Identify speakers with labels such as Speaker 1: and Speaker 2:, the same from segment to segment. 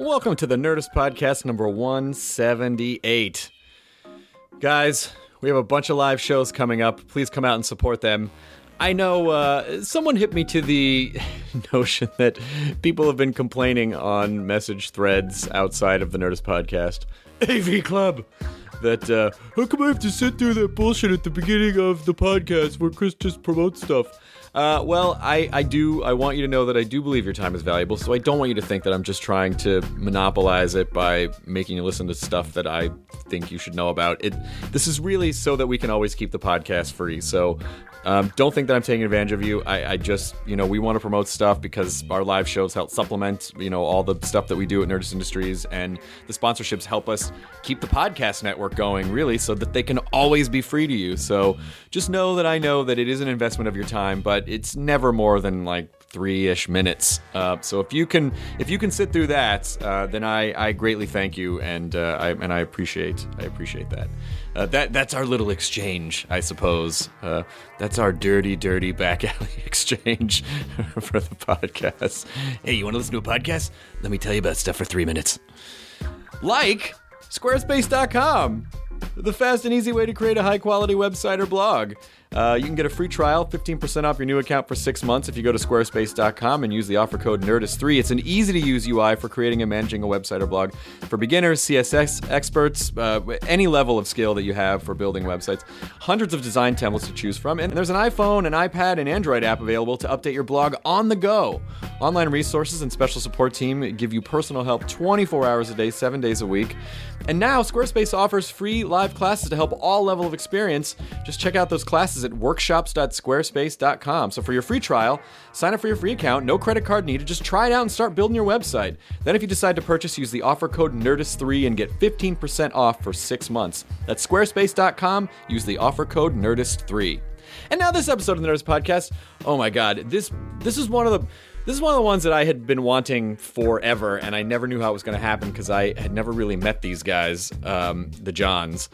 Speaker 1: Welcome to the Nerdist Podcast number 178. Guys, we have a bunch of live shows coming up. Please come out and support them. I know uh, someone hit me to the notion that people have been complaining on message threads outside of the Nerdist Podcast. AV Club! That, uh, how come I have to sit through that bullshit at the beginning of the podcast where Chris just promotes stuff? Uh, well, I, I do. I want you to know that I do believe your time is valuable. So I don't want you to think that I'm just trying to monopolize it by making you listen to stuff that I think you should know about. It. This is really so that we can always keep the podcast free. So um, don't think that I'm taking advantage of you. I, I, just, you know, we want to promote stuff because our live shows help supplement, you know, all the stuff that we do at Nerdist Industries, and the sponsorships help us keep the podcast network going, really, so that they can always be free to you. So just know that I know that it is an investment of your time, but it's never more than like three-ish minutes. Uh, so if you can, if you can sit through that, uh, then I, I greatly thank you, and uh, I and I appreciate, I appreciate that. Uh, that that's our little exchange, I suppose. Uh, that's our dirty, dirty back alley exchange for the podcast. Hey, you want to listen to a podcast? Let me tell you about stuff for three minutes. Like Squarespace.com, the fast and easy way to create a high quality website or blog. Uh, you can get a free trial, 15% off your new account for six months if you go to squarespace.com and use the offer code NERDIST3. It's an easy to use UI for creating and managing a website or blog for beginners, CSS experts, uh, any level of skill that you have for building websites. Hundreds of design templates to choose from, and there's an iPhone, an iPad, and Android app available to update your blog on the go. Online resources and special support team give you personal help 24 hours a day, seven days a week. And now Squarespace offers free live classes to help all level of experience. Just check out those classes at workshops.squarespace.com. So for your free trial, sign up for your free account, no credit card needed, just try it out and start building your website. Then if you decide to purchase, use the offer code NERDIST3 and get 15% off for 6 months. That's squarespace.com, use the offer code NERDIST3. And now this episode of the Nerdist Podcast. Oh my god, this this is one of the this is one of the ones that I had been wanting forever, and I never knew how it was going to happen because I had never really met these guys, um, the Johns.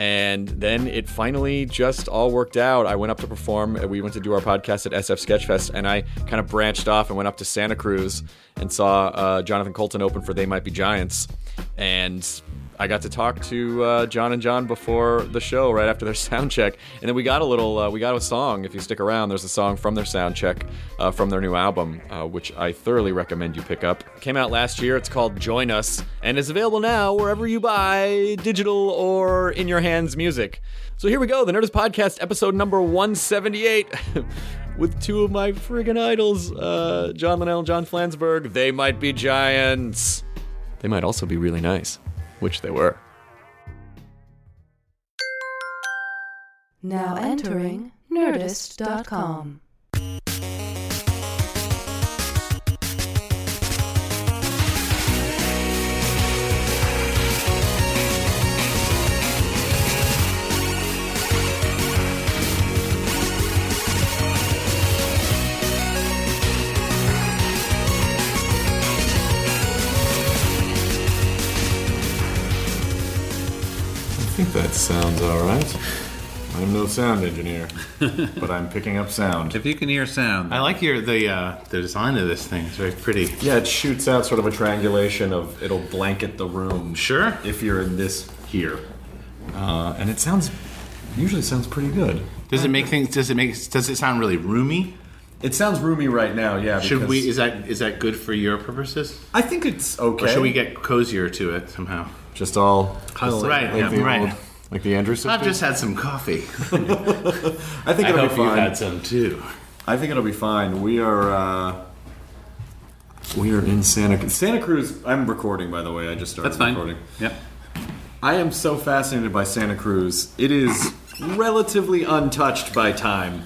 Speaker 1: And then it finally just all worked out. I went up to perform. We went to do our podcast at SF Sketchfest, and I kind of branched off and went up to Santa Cruz and saw uh, Jonathan Coulton open for They Might Be Giants. And I got to talk to uh, John and John before the show, right after their sound check, and then we got a little, uh, we got a song. If you stick around, there's a song from their sound check uh, from their new album, uh, which I thoroughly recommend you pick up. Came out last year. It's called Join Us, and is available now wherever you buy digital or in your hands music. So here we go, the Nerdist Podcast, episode number 178. with two of my friggin' idols, uh, John Linnell and John Flansburgh. They might be giants. They might also be really nice which they were.
Speaker 2: Now entering Nerdist.com.
Speaker 1: think that sounds all right. I'm no sound engineer, but I'm picking up sound.
Speaker 3: If you can hear sound,
Speaker 4: I like your the uh, the design of this thing. It's very pretty.
Speaker 1: Yeah, it shoots out sort of a triangulation of it'll blanket the room.
Speaker 4: Sure.
Speaker 1: If you're in this here, uh, and it sounds usually sounds pretty good.
Speaker 4: Does it make things? Does it make? Does it sound really roomy?
Speaker 1: It sounds roomy right now. Yeah.
Speaker 4: Should we? Is that is that good for your purposes?
Speaker 1: I think it's okay.
Speaker 4: Or should we get cozier to it somehow?
Speaker 1: Just all
Speaker 4: Right.
Speaker 1: like
Speaker 4: Yeah.
Speaker 1: the
Speaker 4: Right.
Speaker 1: old- like the Andrew sisters?
Speaker 4: I've just had some coffee.
Speaker 1: I think
Speaker 4: I
Speaker 1: it'll
Speaker 4: hope
Speaker 1: be
Speaker 4: you've
Speaker 1: fine.
Speaker 4: had some too.
Speaker 1: I think it'll be fine. We are uh, we are in Santa Santa Cruz. I'm recording, by the way. I just started
Speaker 3: that's fine.
Speaker 1: recording.
Speaker 3: Yep.
Speaker 1: I am so fascinated by Santa Cruz. It is relatively untouched by time.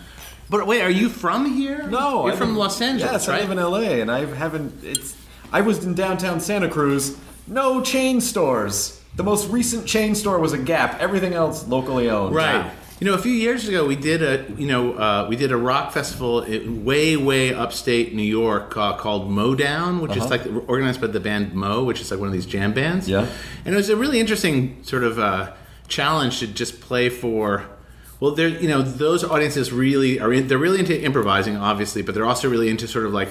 Speaker 4: But wait, are you from here?
Speaker 1: No,
Speaker 4: you're
Speaker 1: I
Speaker 4: from
Speaker 1: live-
Speaker 4: Los Angeles,
Speaker 1: Yes,
Speaker 4: right?
Speaker 1: I live in LA, and I haven't. It's. I was in downtown Santa Cruz. No chain stores. The most recent chain store was a Gap. Everything else locally owned.
Speaker 4: Right. You know, a few years ago, we did a you know uh, we did a rock festival in way way upstate New York uh, called Modown, which is like organized by the band Mo, which is like one of these jam bands.
Speaker 1: Yeah.
Speaker 4: And it was a really interesting sort of uh, challenge to just play for. Well, they're you know those audiences really are in, they're really into improvising, obviously, but they're also really into sort of like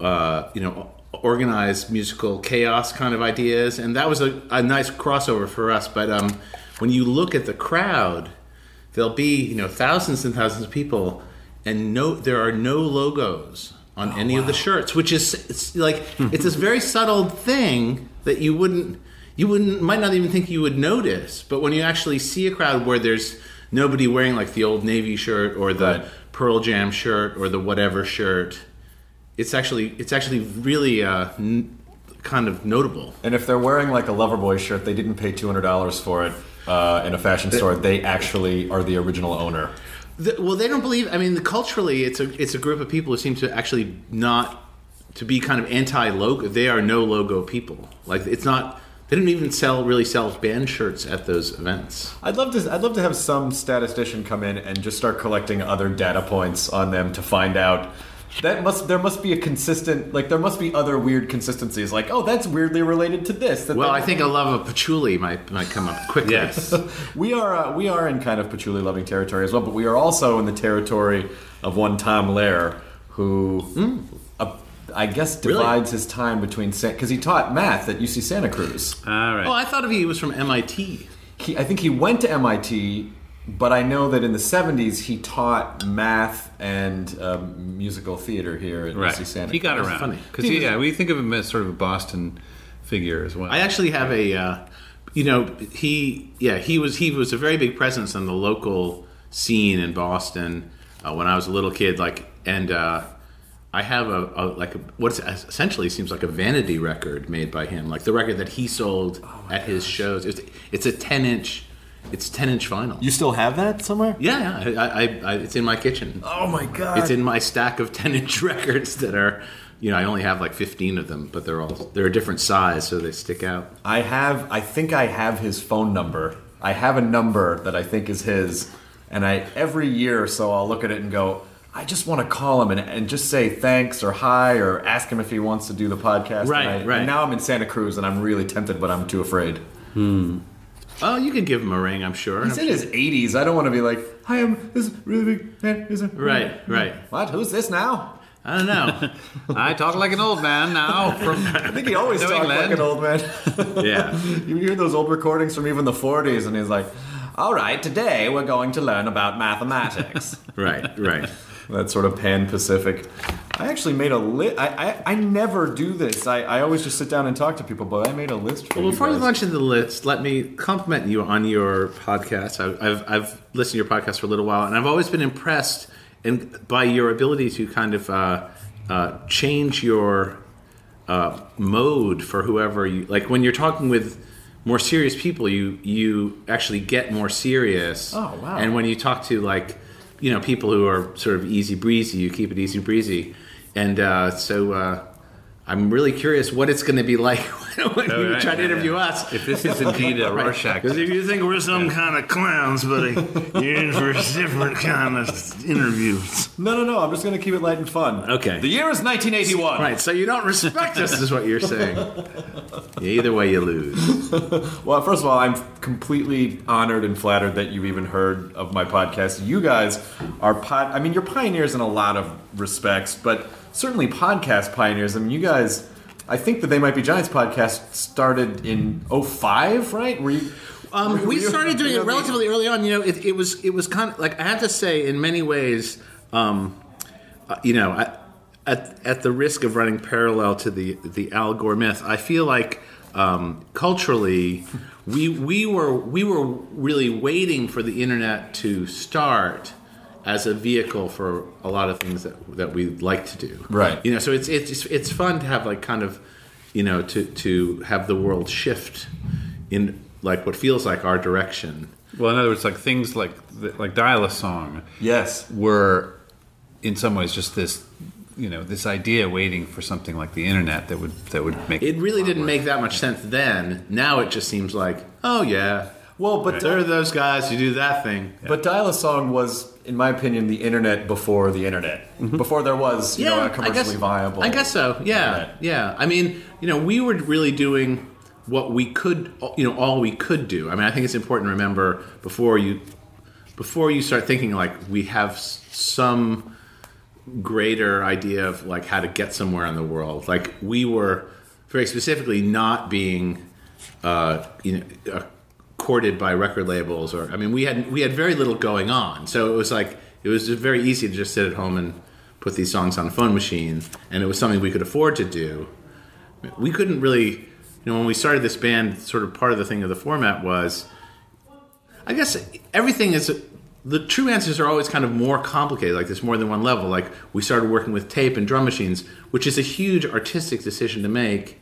Speaker 4: uh, you know organized musical chaos kind of ideas, and that was a, a nice crossover for us. But um, when you look at the crowd, there'll be you know thousands and thousands of people, and no, there are no logos on any of the shirts, which is it's like it's this very subtle thing that you wouldn't you wouldn't might not even think you would notice, but when you actually see a crowd where there's nobody wearing like the old navy shirt or the
Speaker 1: Right.
Speaker 4: Pearl Jam shirt or the whatever shirt it's actually it's actually really uh, n- kind of notable.
Speaker 1: And if they're wearing like a Loverboy shirt, they didn't pay two hundred dollars for it uh, in a fashion store. They actually are the original owner.
Speaker 4: The, well, they don't believe. I mean, the, culturally, it's a it's a group of people who seem to actually not to be kind of anti logo. They are no logo people. Like it's not. They didn't even sell really sell band shirts at those events.
Speaker 1: I'd love to. I'd love to have some statistician come in and just start collecting other data points on them to find out. That must there must be a consistent like there must be other weird consistencies like oh that's weirdly related to this. That
Speaker 4: Well, I think a love of patchouli might might come up quickly.
Speaker 3: Yes.
Speaker 1: we are uh, we are in kind of patchouli loving territory as well, but we are also in the territory of one Tom Lehrer who uh, I guess
Speaker 4: Hmm. Really?
Speaker 1: divides his time between because he taught math at UC Santa Cruz.
Speaker 3: All right.
Speaker 4: Oh, I thought of he was from MIT.
Speaker 1: He, I think he went to MIT, but I know that in the 70s he taught math and um, musical theater here at
Speaker 3: right.
Speaker 1: UC Santa
Speaker 3: He got
Speaker 1: Cruz.
Speaker 3: around.
Speaker 4: funny.
Speaker 3: Because yeah, we think of him as sort of a Boston figure as well.
Speaker 4: I actually have a, uh, you know, he, yeah, he was he was a very big presence in the local scene in Boston uh, when I was a little kid. Like, and uh, I have a, a like a, what essentially seems like a vanity record made by him, like the record that he sold at his shows. It's, it's a ten inch, it's ten inch vinyl.
Speaker 1: You still have that somewhere?
Speaker 4: yeah, yeah, I, I, I, it's in my kitchen.
Speaker 1: Oh my god!
Speaker 4: It's in my stack of 10 inch records that are, you know, I only have like 15 of them, but they're all, they're a different size, so they stick out.
Speaker 1: I have. I think I have his phone number. I have a number that I think is his, and I every year or so I'll look at it and go. I just want to call him and, and just say thanks or hi or ask him if he wants to do the podcast.
Speaker 4: Right,
Speaker 1: And I-
Speaker 4: right.
Speaker 1: And now I'm in Santa Cruz and I'm really tempted, but I'm too afraid. Hmm.
Speaker 4: Oh, you can give him a ring, I'm sure.
Speaker 1: He's
Speaker 4: I'm
Speaker 1: in
Speaker 4: sure-
Speaker 1: his 80s. I don't want to be like, hi, I'm this really big man. A
Speaker 4: Right, right.
Speaker 1: What? Who's this now?
Speaker 4: I don't know.
Speaker 3: I talk like an old man now. From
Speaker 1: I think he always
Speaker 3: talks
Speaker 1: talked like an old man.
Speaker 4: yeah.
Speaker 1: you hear those old recordings from even the 40s, and he's like, all right, today we're going to learn about mathematics.
Speaker 4: Right, right.
Speaker 1: That sort of pan Pacific. I actually made a list. I, I, I never do this. I, I always just sit down and talk to people, but I made a list for
Speaker 4: Well,
Speaker 1: you
Speaker 4: before you
Speaker 1: guys.
Speaker 4: launch into the list, let me compliment you on your podcast. I've, I've, I've listened to your podcast for a little while, and I've always been impressed in, by your ability to kind of uh, uh, change your uh, mode for whoever you like. When you're talking with more serious people, you you actually get more serious.
Speaker 1: Oh, wow.
Speaker 4: And when you talk to like you know people who are sort of easy breezy, you keep it easy breezy, and uh, so. Uh, I'm really curious what it's going to be like when you
Speaker 3: right,
Speaker 4: try to
Speaker 3: yeah,
Speaker 4: interview
Speaker 3: yeah.
Speaker 4: us.
Speaker 3: If this is indeed a Rorschach,
Speaker 5: Because if you think we're some kind of clowns, buddy, you're in for a different kind of interviews.
Speaker 1: No, no, no. I'm just going to keep it light and fun.
Speaker 4: Okay.
Speaker 1: The year is 1981.
Speaker 4: Right, so you don't respect us, is what you're saying. Either way, you lose.
Speaker 1: Well, first of all, I'm completely honored and flattered that you've even heard of my podcast. You guys are pod. I mean, you're pioneers in a lot of respects, but certainly podcast pioneers. I mean, you guys. I think that They Might Be Giants podcast started in 05, right? Were you?
Speaker 4: Um, we started doing it relatively early on. You know, it, it was it was kind of like I have to say, in many ways, um, uh, you know, I, at at the risk of running parallel to the the Al Gore myth, I feel like um, culturally, we we were we were really waiting for the internet to start as a vehicle for a lot of things that that we like to do.
Speaker 1: Right.
Speaker 4: You know, so it's it's it's fun to have like kind of, you know, to to have the world shift in like what feels like our direction.
Speaker 3: well, in other words, like things like like dial a song
Speaker 1: Yes.
Speaker 3: were in some ways just this, you know, this idea waiting for something like the internet that would that would make
Speaker 4: It really didn't make that much sense then. Now it just seems like, oh yeah,
Speaker 1: Well, but
Speaker 4: there are those guys who do that thing.
Speaker 1: But Dial a Song was, in my opinion, the internet before the internet. Mm-hmm. Before there was, you know, a commercially viable.
Speaker 4: I guess so. Yeah,
Speaker 1: internet.
Speaker 4: yeah. I mean, you know, we were really doing what we could, you know, all we could do. I mean, I think it's important to remember before you, before you start thinking like we have some greater idea of like how to get somewhere in the world. Like we were very specifically not being, uh, you know, uh, courted by record labels or I mean, we had we had very little going on. So it was like it was very easy to just sit at home and put these songs on a phone machine, and it was something we could afford to do. We couldn't really, you know, when we started this band, sort of part of the thing of the format was I guess everything is. The true answers are always kind of more complicated. Like there's more than one level. Like we started working with tape and drum machines, which is a huge artistic decision to make.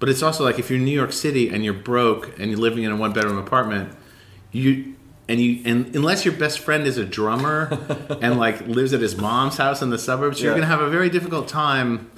Speaker 4: But it's also like if you're in New York City and you're broke and you're living in a one bedroom apartment, you and you and unless your best friend is a drummer and like lives at his mom's house in the suburbs, you're gonna have a very difficult time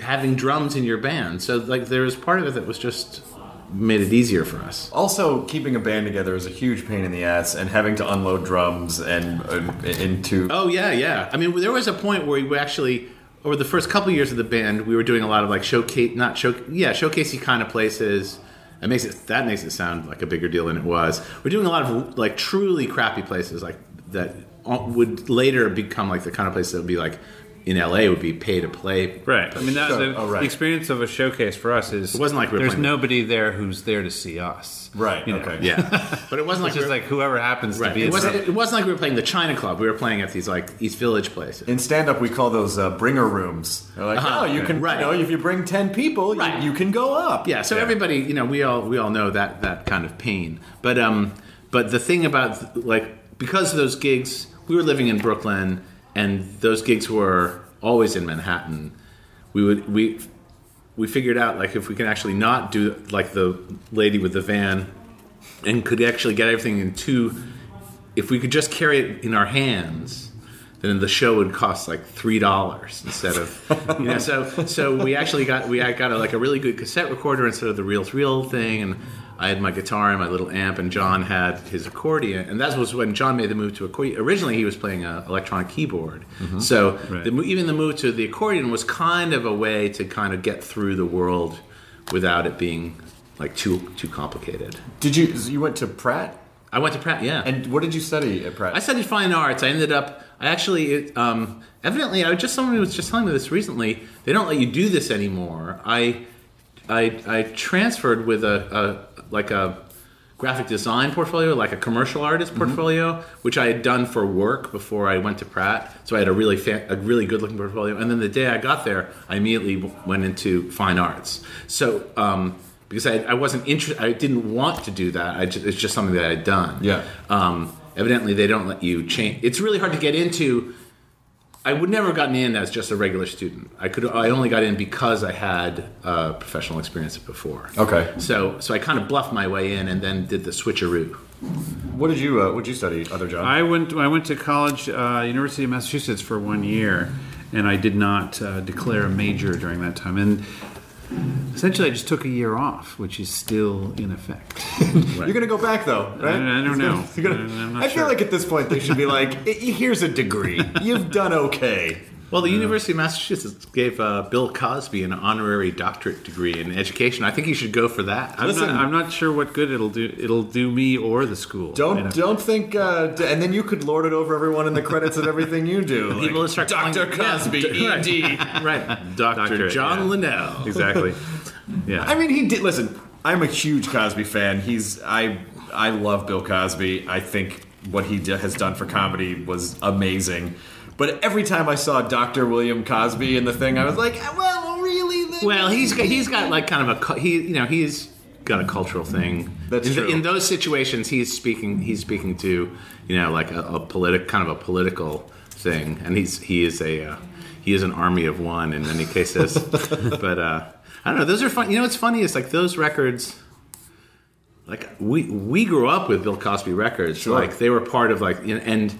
Speaker 4: having drums in your band. So like there was part of it that was just made it easier for us.
Speaker 1: Also, keeping a band together is a huge pain in the ass, and having to unload drums and uh, into.
Speaker 4: Oh yeah, yeah. I mean, there was a point where we actually, over the first couple years of the band, we were doing a lot of like showcase, not show, yeah, showcasey kind of places. It makes it that makes it sound like a bigger deal than it was. We're doing a lot of like truly crappy places, like that would later become like the kind of place that would be like in LA would be pay to play.
Speaker 3: Right. I mean, that,
Speaker 1: Sure.
Speaker 3: the,
Speaker 1: Oh, right.
Speaker 3: the experience of a showcase for us is
Speaker 4: It wasn't like we were
Speaker 3: there's
Speaker 4: playing-
Speaker 3: nobody there who's there to see us.
Speaker 1: Right,
Speaker 3: You know?
Speaker 1: okay.
Speaker 4: Yeah, but it wasn't like
Speaker 3: It's just like whoever happens
Speaker 4: right.
Speaker 3: to be.
Speaker 4: It wasn't, it wasn't like we were playing the China Club. We were playing at these like East Village places.
Speaker 1: In stand up, we call those uh, bringer rooms. They're like,
Speaker 4: Uh-huh.
Speaker 1: oh, you can,
Speaker 4: Right.
Speaker 1: you know, if you bring 10 people, you-
Speaker 4: Right.
Speaker 1: you, can go up.
Speaker 4: Yeah, so everybody, you know, we all we all know that that kind of pain. But um, but the thing about like because of those gigs, we were living in Brooklyn, and those gigs were always in Manhattan. We would we we figured out like if we can actually not do like the lady with the van, and could actually get everything in two. If we could just carry it in our hands, then the show would cost like three dollars instead of you know. So so we actually got we got a, like a really good cassette recorder instead of the reel to reel thing, and I had my guitar and my little amp, and John had his accordion, and that was when John made the move to accordion. Originally, he was playing an electronic keyboard, so
Speaker 3: Right.
Speaker 4: the, even the move to the accordion was kind of a way to kind of get through the world without it being like too too complicated.
Speaker 1: Did you, you went to Pratt?
Speaker 4: I went to Pratt, yeah.
Speaker 1: And what did you study at Pratt?
Speaker 4: I studied fine arts. I ended up. I actually, it, um, evidently, I was just someone was just telling me this recently. They don't let you do this anymore. I, I, I transferred with a, a like a graphic design portfolio, like a commercial artist portfolio, which I had done for work before I went to Pratt. So I had a really fa- a really good looking portfolio. And then the day I got there, I immediately went into fine arts. So. Um, because I, I wasn't interested, I didn't want to do that. I ju- it's just something that I had done.
Speaker 1: Yeah.
Speaker 4: Um, evidently, they don't let you change. It's really hard to get into. I would never have gotten in as just a regular student. I could. I only got in because I had uh, professional experience before.
Speaker 1: Okay.
Speaker 4: So, so I kind of bluffed my way in, and then did the switcheroo.
Speaker 1: What did you uh, What did you study, other John?
Speaker 3: I went. I went to college, uh, University of Massachusetts, for one year, and I did not uh, declare a major during that time. And essentially, I just took a year off, which is still in effect.
Speaker 1: You're gonna go back though, right?
Speaker 3: I- I don't know.
Speaker 1: You're gonna-
Speaker 3: not
Speaker 1: I feel
Speaker 3: sure.
Speaker 1: like at this point they should be like, "Here's a degree. You've done okay."
Speaker 4: Well, the University of Massachusetts gave uh, Bill Cosby an honorary doctorate degree in education. I think you should go for that.
Speaker 3: I'm,
Speaker 1: Listen-
Speaker 3: not, I'm not sure what good it'll do. It'll do me or the school.
Speaker 1: Don't
Speaker 3: you know?
Speaker 1: don't think, uh, d- and then you could lord it over everyone in the credits of everything you do. Like,
Speaker 4: People start yeah,
Speaker 1: Cosby,
Speaker 4: right.
Speaker 1: ED.
Speaker 4: right, Doctor John
Speaker 3: yeah.
Speaker 4: Linnell.
Speaker 3: exactly. Yeah.
Speaker 1: I mean, he did. Listen, I'm a huge Cosby fan. He's I I love Bill Cosby. I think what he d- has done for comedy was amazing. But every time I saw Dr. William Cosby in the thing, I was like, well, really?
Speaker 4: Well, he's got, he's got like kind of a he you know he's got a cultural thing.
Speaker 1: That's
Speaker 4: in,
Speaker 1: true.
Speaker 4: In those situations, he's speaking he's speaking to you know like a, a politic kind of a political thing, and he's he is a uh, he is an army of one in many cases. but uh, I don't know. Those are fun. You know what's funny is like those records. Like we we grew up with Bill Cosby records.
Speaker 1: Sure.
Speaker 4: Like they were part of like know, and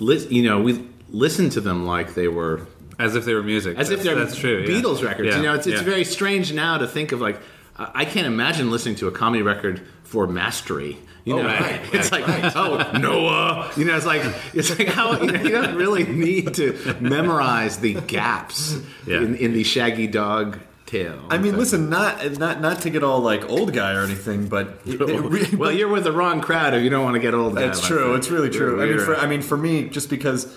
Speaker 4: you know we listened to them like they were
Speaker 3: As if they were music.
Speaker 4: as if
Speaker 3: That's-
Speaker 4: they're
Speaker 3: that's true. yeah.
Speaker 4: Beatles records.
Speaker 3: Yeah,
Speaker 4: You know, it's, it's
Speaker 3: yeah.
Speaker 4: very strange now to think of like I I can't imagine listening to a comedy record for mastery. You oh, know,
Speaker 1: Oh, right,
Speaker 4: it's like oh Noah. You know, it's like it's like how you, know, you don't really need to memorize the gaps
Speaker 3: Yeah.
Speaker 4: in, in the Shaggy Dog tale.
Speaker 1: I mean, listen, not not not to get all like old guy or anything, but it, it re-
Speaker 4: well, you're with the wrong crowd if you don't want to get old. That's
Speaker 1: true.
Speaker 4: friend.
Speaker 1: It's really true. I mean, for I mean, for me, just because.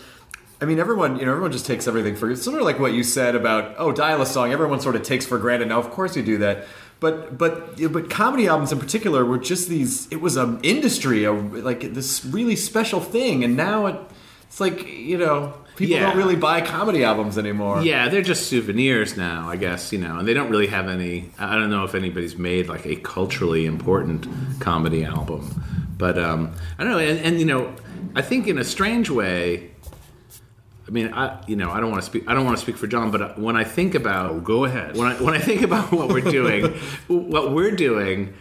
Speaker 1: I mean, everyone, you know, everyone just takes everything for sort of like what you said about oh, dial a song. Everyone sort of takes for granted. Now, of course, you do that, but but but comedy albums in particular were just these. It was an industry, a, like this really special thing, and now it, it's like you know, people
Speaker 4: Yeah.
Speaker 1: don't really buy comedy albums anymore.
Speaker 4: Yeah, they're just souvenirs now, I guess, you know, and they don't really have any. I don't know if anybody's made like a culturally important comedy album, but um, I don't know, and, and you know, I think in a strange way. I mean, I you know I don't want to speak I don't want to speak for John, but uh, when I think about
Speaker 3: Oh, go ahead.
Speaker 4: when I when I think about what we're doing, what we're doing,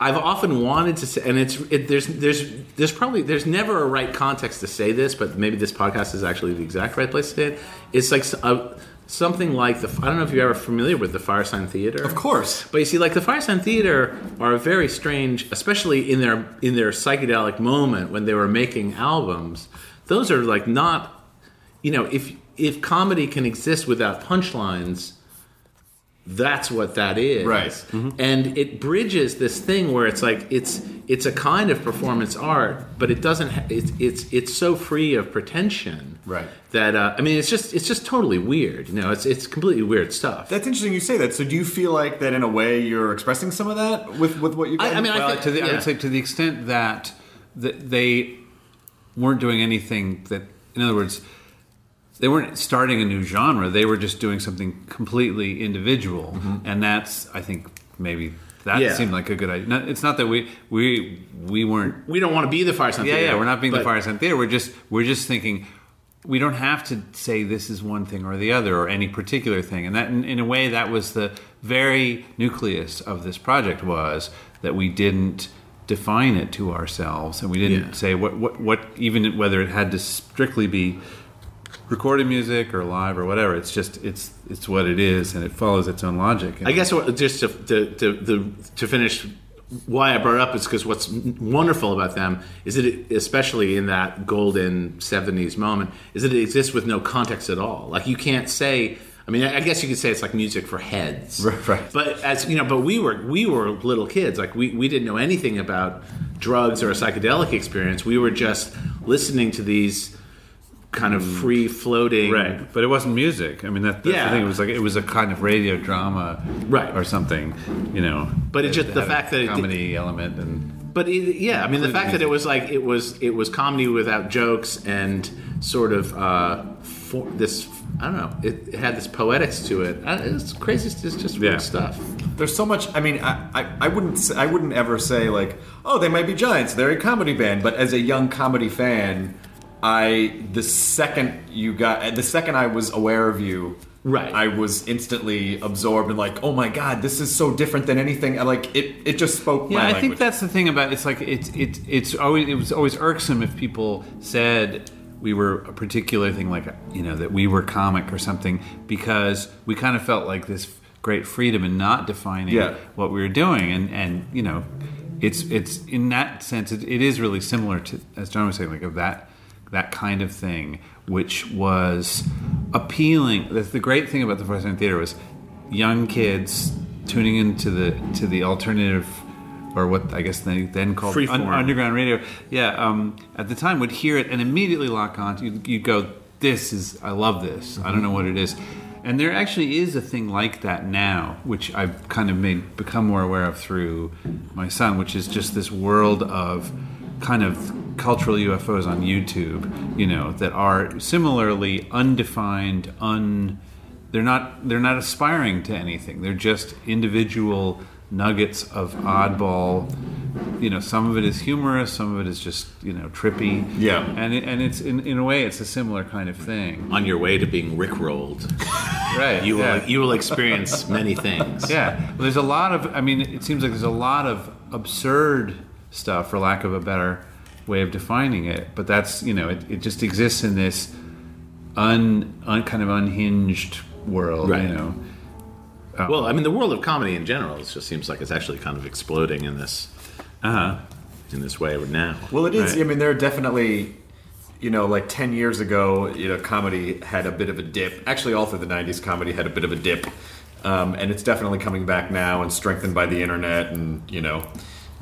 Speaker 4: I've often wanted to say, and it's it, there's there's there's probably there's never a right context to say this, but maybe this podcast is actually the exact right place to say it. It's like a, something like the I don't know if you're ever familiar with the Firesign Theater,
Speaker 1: of course.
Speaker 4: but you see, like the Firesign Theater are very strange, especially in their in their psychedelic moment when they were making albums. Those are like not, you know, if if comedy can exist without punchlines, that's what that is,
Speaker 1: Right.
Speaker 3: Mm-hmm.
Speaker 4: And it bridges this thing where it's like it's it's a kind of performance art, but it doesn't. Ha- it's it's it's so free of pretension,
Speaker 1: Right.
Speaker 4: That uh, I mean, it's just it's just totally weird. You know, it's it's completely weird stuff.
Speaker 1: That's interesting you say that. So, do you feel like that in a way you're expressing some of that with with what you?
Speaker 4: I- I mean, I think-
Speaker 3: to the, I would say to the extent that, that they weren't doing anything that, in other words, they weren't starting a new genre. They were just doing something completely individual, and that's I think maybe that
Speaker 4: Mm-hmm. Yeah.
Speaker 3: seemed like a good idea. No, it's not that we we we weren't.
Speaker 4: we don't want to be the Firesign
Speaker 3: Yeah,
Speaker 4: Theater.
Speaker 3: yeah, we're not being the
Speaker 4: but-
Speaker 3: Firesign Theater. We're just we're just thinking we don't have to say this is one thing or the other or any particular thing. And that in, in a way that was the very nucleus of this project was that we didn't define it to ourselves and we didn't
Speaker 4: Yeah.
Speaker 3: say what what what even whether it had to strictly be recorded music or live or whatever. It's just it's it's what it is and it follows its own logic.
Speaker 4: I guess what, just to, to, to, to, to finish, why I brought it up is because what's wonderful about them is that, it, especially in that golden '70s moment, is that it exists with no context at all. Like you can't say. I mean, I I guess you could say it's like music for heads,
Speaker 3: Right, right.
Speaker 4: But as you know, but we were we were little kids. Like we, we didn't know anything about drugs or a psychedelic experience. We were just listening to these kind of free floating,
Speaker 3: Right, but it wasn't music. I mean, that, that's
Speaker 4: Yeah.
Speaker 3: the thing. It was like it was a kind of radio drama,
Speaker 4: Right.
Speaker 3: or something. You know,
Speaker 4: But it just- the
Speaker 3: had a
Speaker 4: fact that it did-
Speaker 3: comedy element and
Speaker 4: But it, yeah, I mean the fact that it was like it was it was comedy without jokes and sort of uh, for, this I don't know it, it had this poetics to it. It's crazy. It's just
Speaker 3: Yeah.
Speaker 4: weird stuff.
Speaker 1: There's so much. I mean, I, I, I wouldn't say, I wouldn't ever say like, oh, they might be giants. They're a comedy band. But as a young comedy fan, I the second you got the second I was aware of you.
Speaker 4: Right.
Speaker 1: I was instantly absorbed and like, oh my god, this is so different than anything. I Like it, it just spoke
Speaker 3: yeah. I
Speaker 1: language.
Speaker 3: think that's the thing about it's like it's it's it's always it was always irksome if people said we were a particular thing, like you know that we were comic or something, because we kind of felt like this great freedom in not defining
Speaker 1: Yeah.
Speaker 3: what we were doing, and and you know, it's it's in that sense it, it is really similar to as John was saying, like of that that kind of thing, which was appealing. The, the great thing about the Firesign Theater was young kids tuning into the to the alternative or what I guess they then called
Speaker 4: Freeform.
Speaker 3: underground radio. Yeah, um, at the time would hear it and immediately lock on. You you go, this is I love this. I don't know what it is. And there actually is a thing like that now, which I've kind of made become more aware of through my son, which is just this world of kind of cultural UFOs on YouTube, you know, that are similarly undefined, un they're not they're not aspiring to anything. They're just individual nuggets of oddball. You know, some of it is humorous, some of it is just you know trippy.
Speaker 1: Yeah.
Speaker 3: and it, and it's in, in a way it's a similar kind of thing.
Speaker 4: On your way to being rickrolled,
Speaker 3: Right.
Speaker 4: you will you will experience many things.
Speaker 3: Yeah, well, there's a lot of. I mean, it seems like there's a lot of absurd stuff, for lack of a better way of defining it. But that's you know, it, it just exists in this un, un kind of unhinged world.
Speaker 4: Right.
Speaker 3: You know.
Speaker 4: Well, I mean, the world of comedy in general it just seems like it's actually kind of exploding in this
Speaker 3: Uh huh.
Speaker 4: in this way now.
Speaker 1: Well, it is.
Speaker 3: Right.
Speaker 1: I mean, there are definitely, you know, like 10 years ago, you know, comedy had a bit of a dip. Actually, all through the 90s, comedy had a bit of a dip. Um, and it's definitely coming back now and strengthened by the internet. And, you know,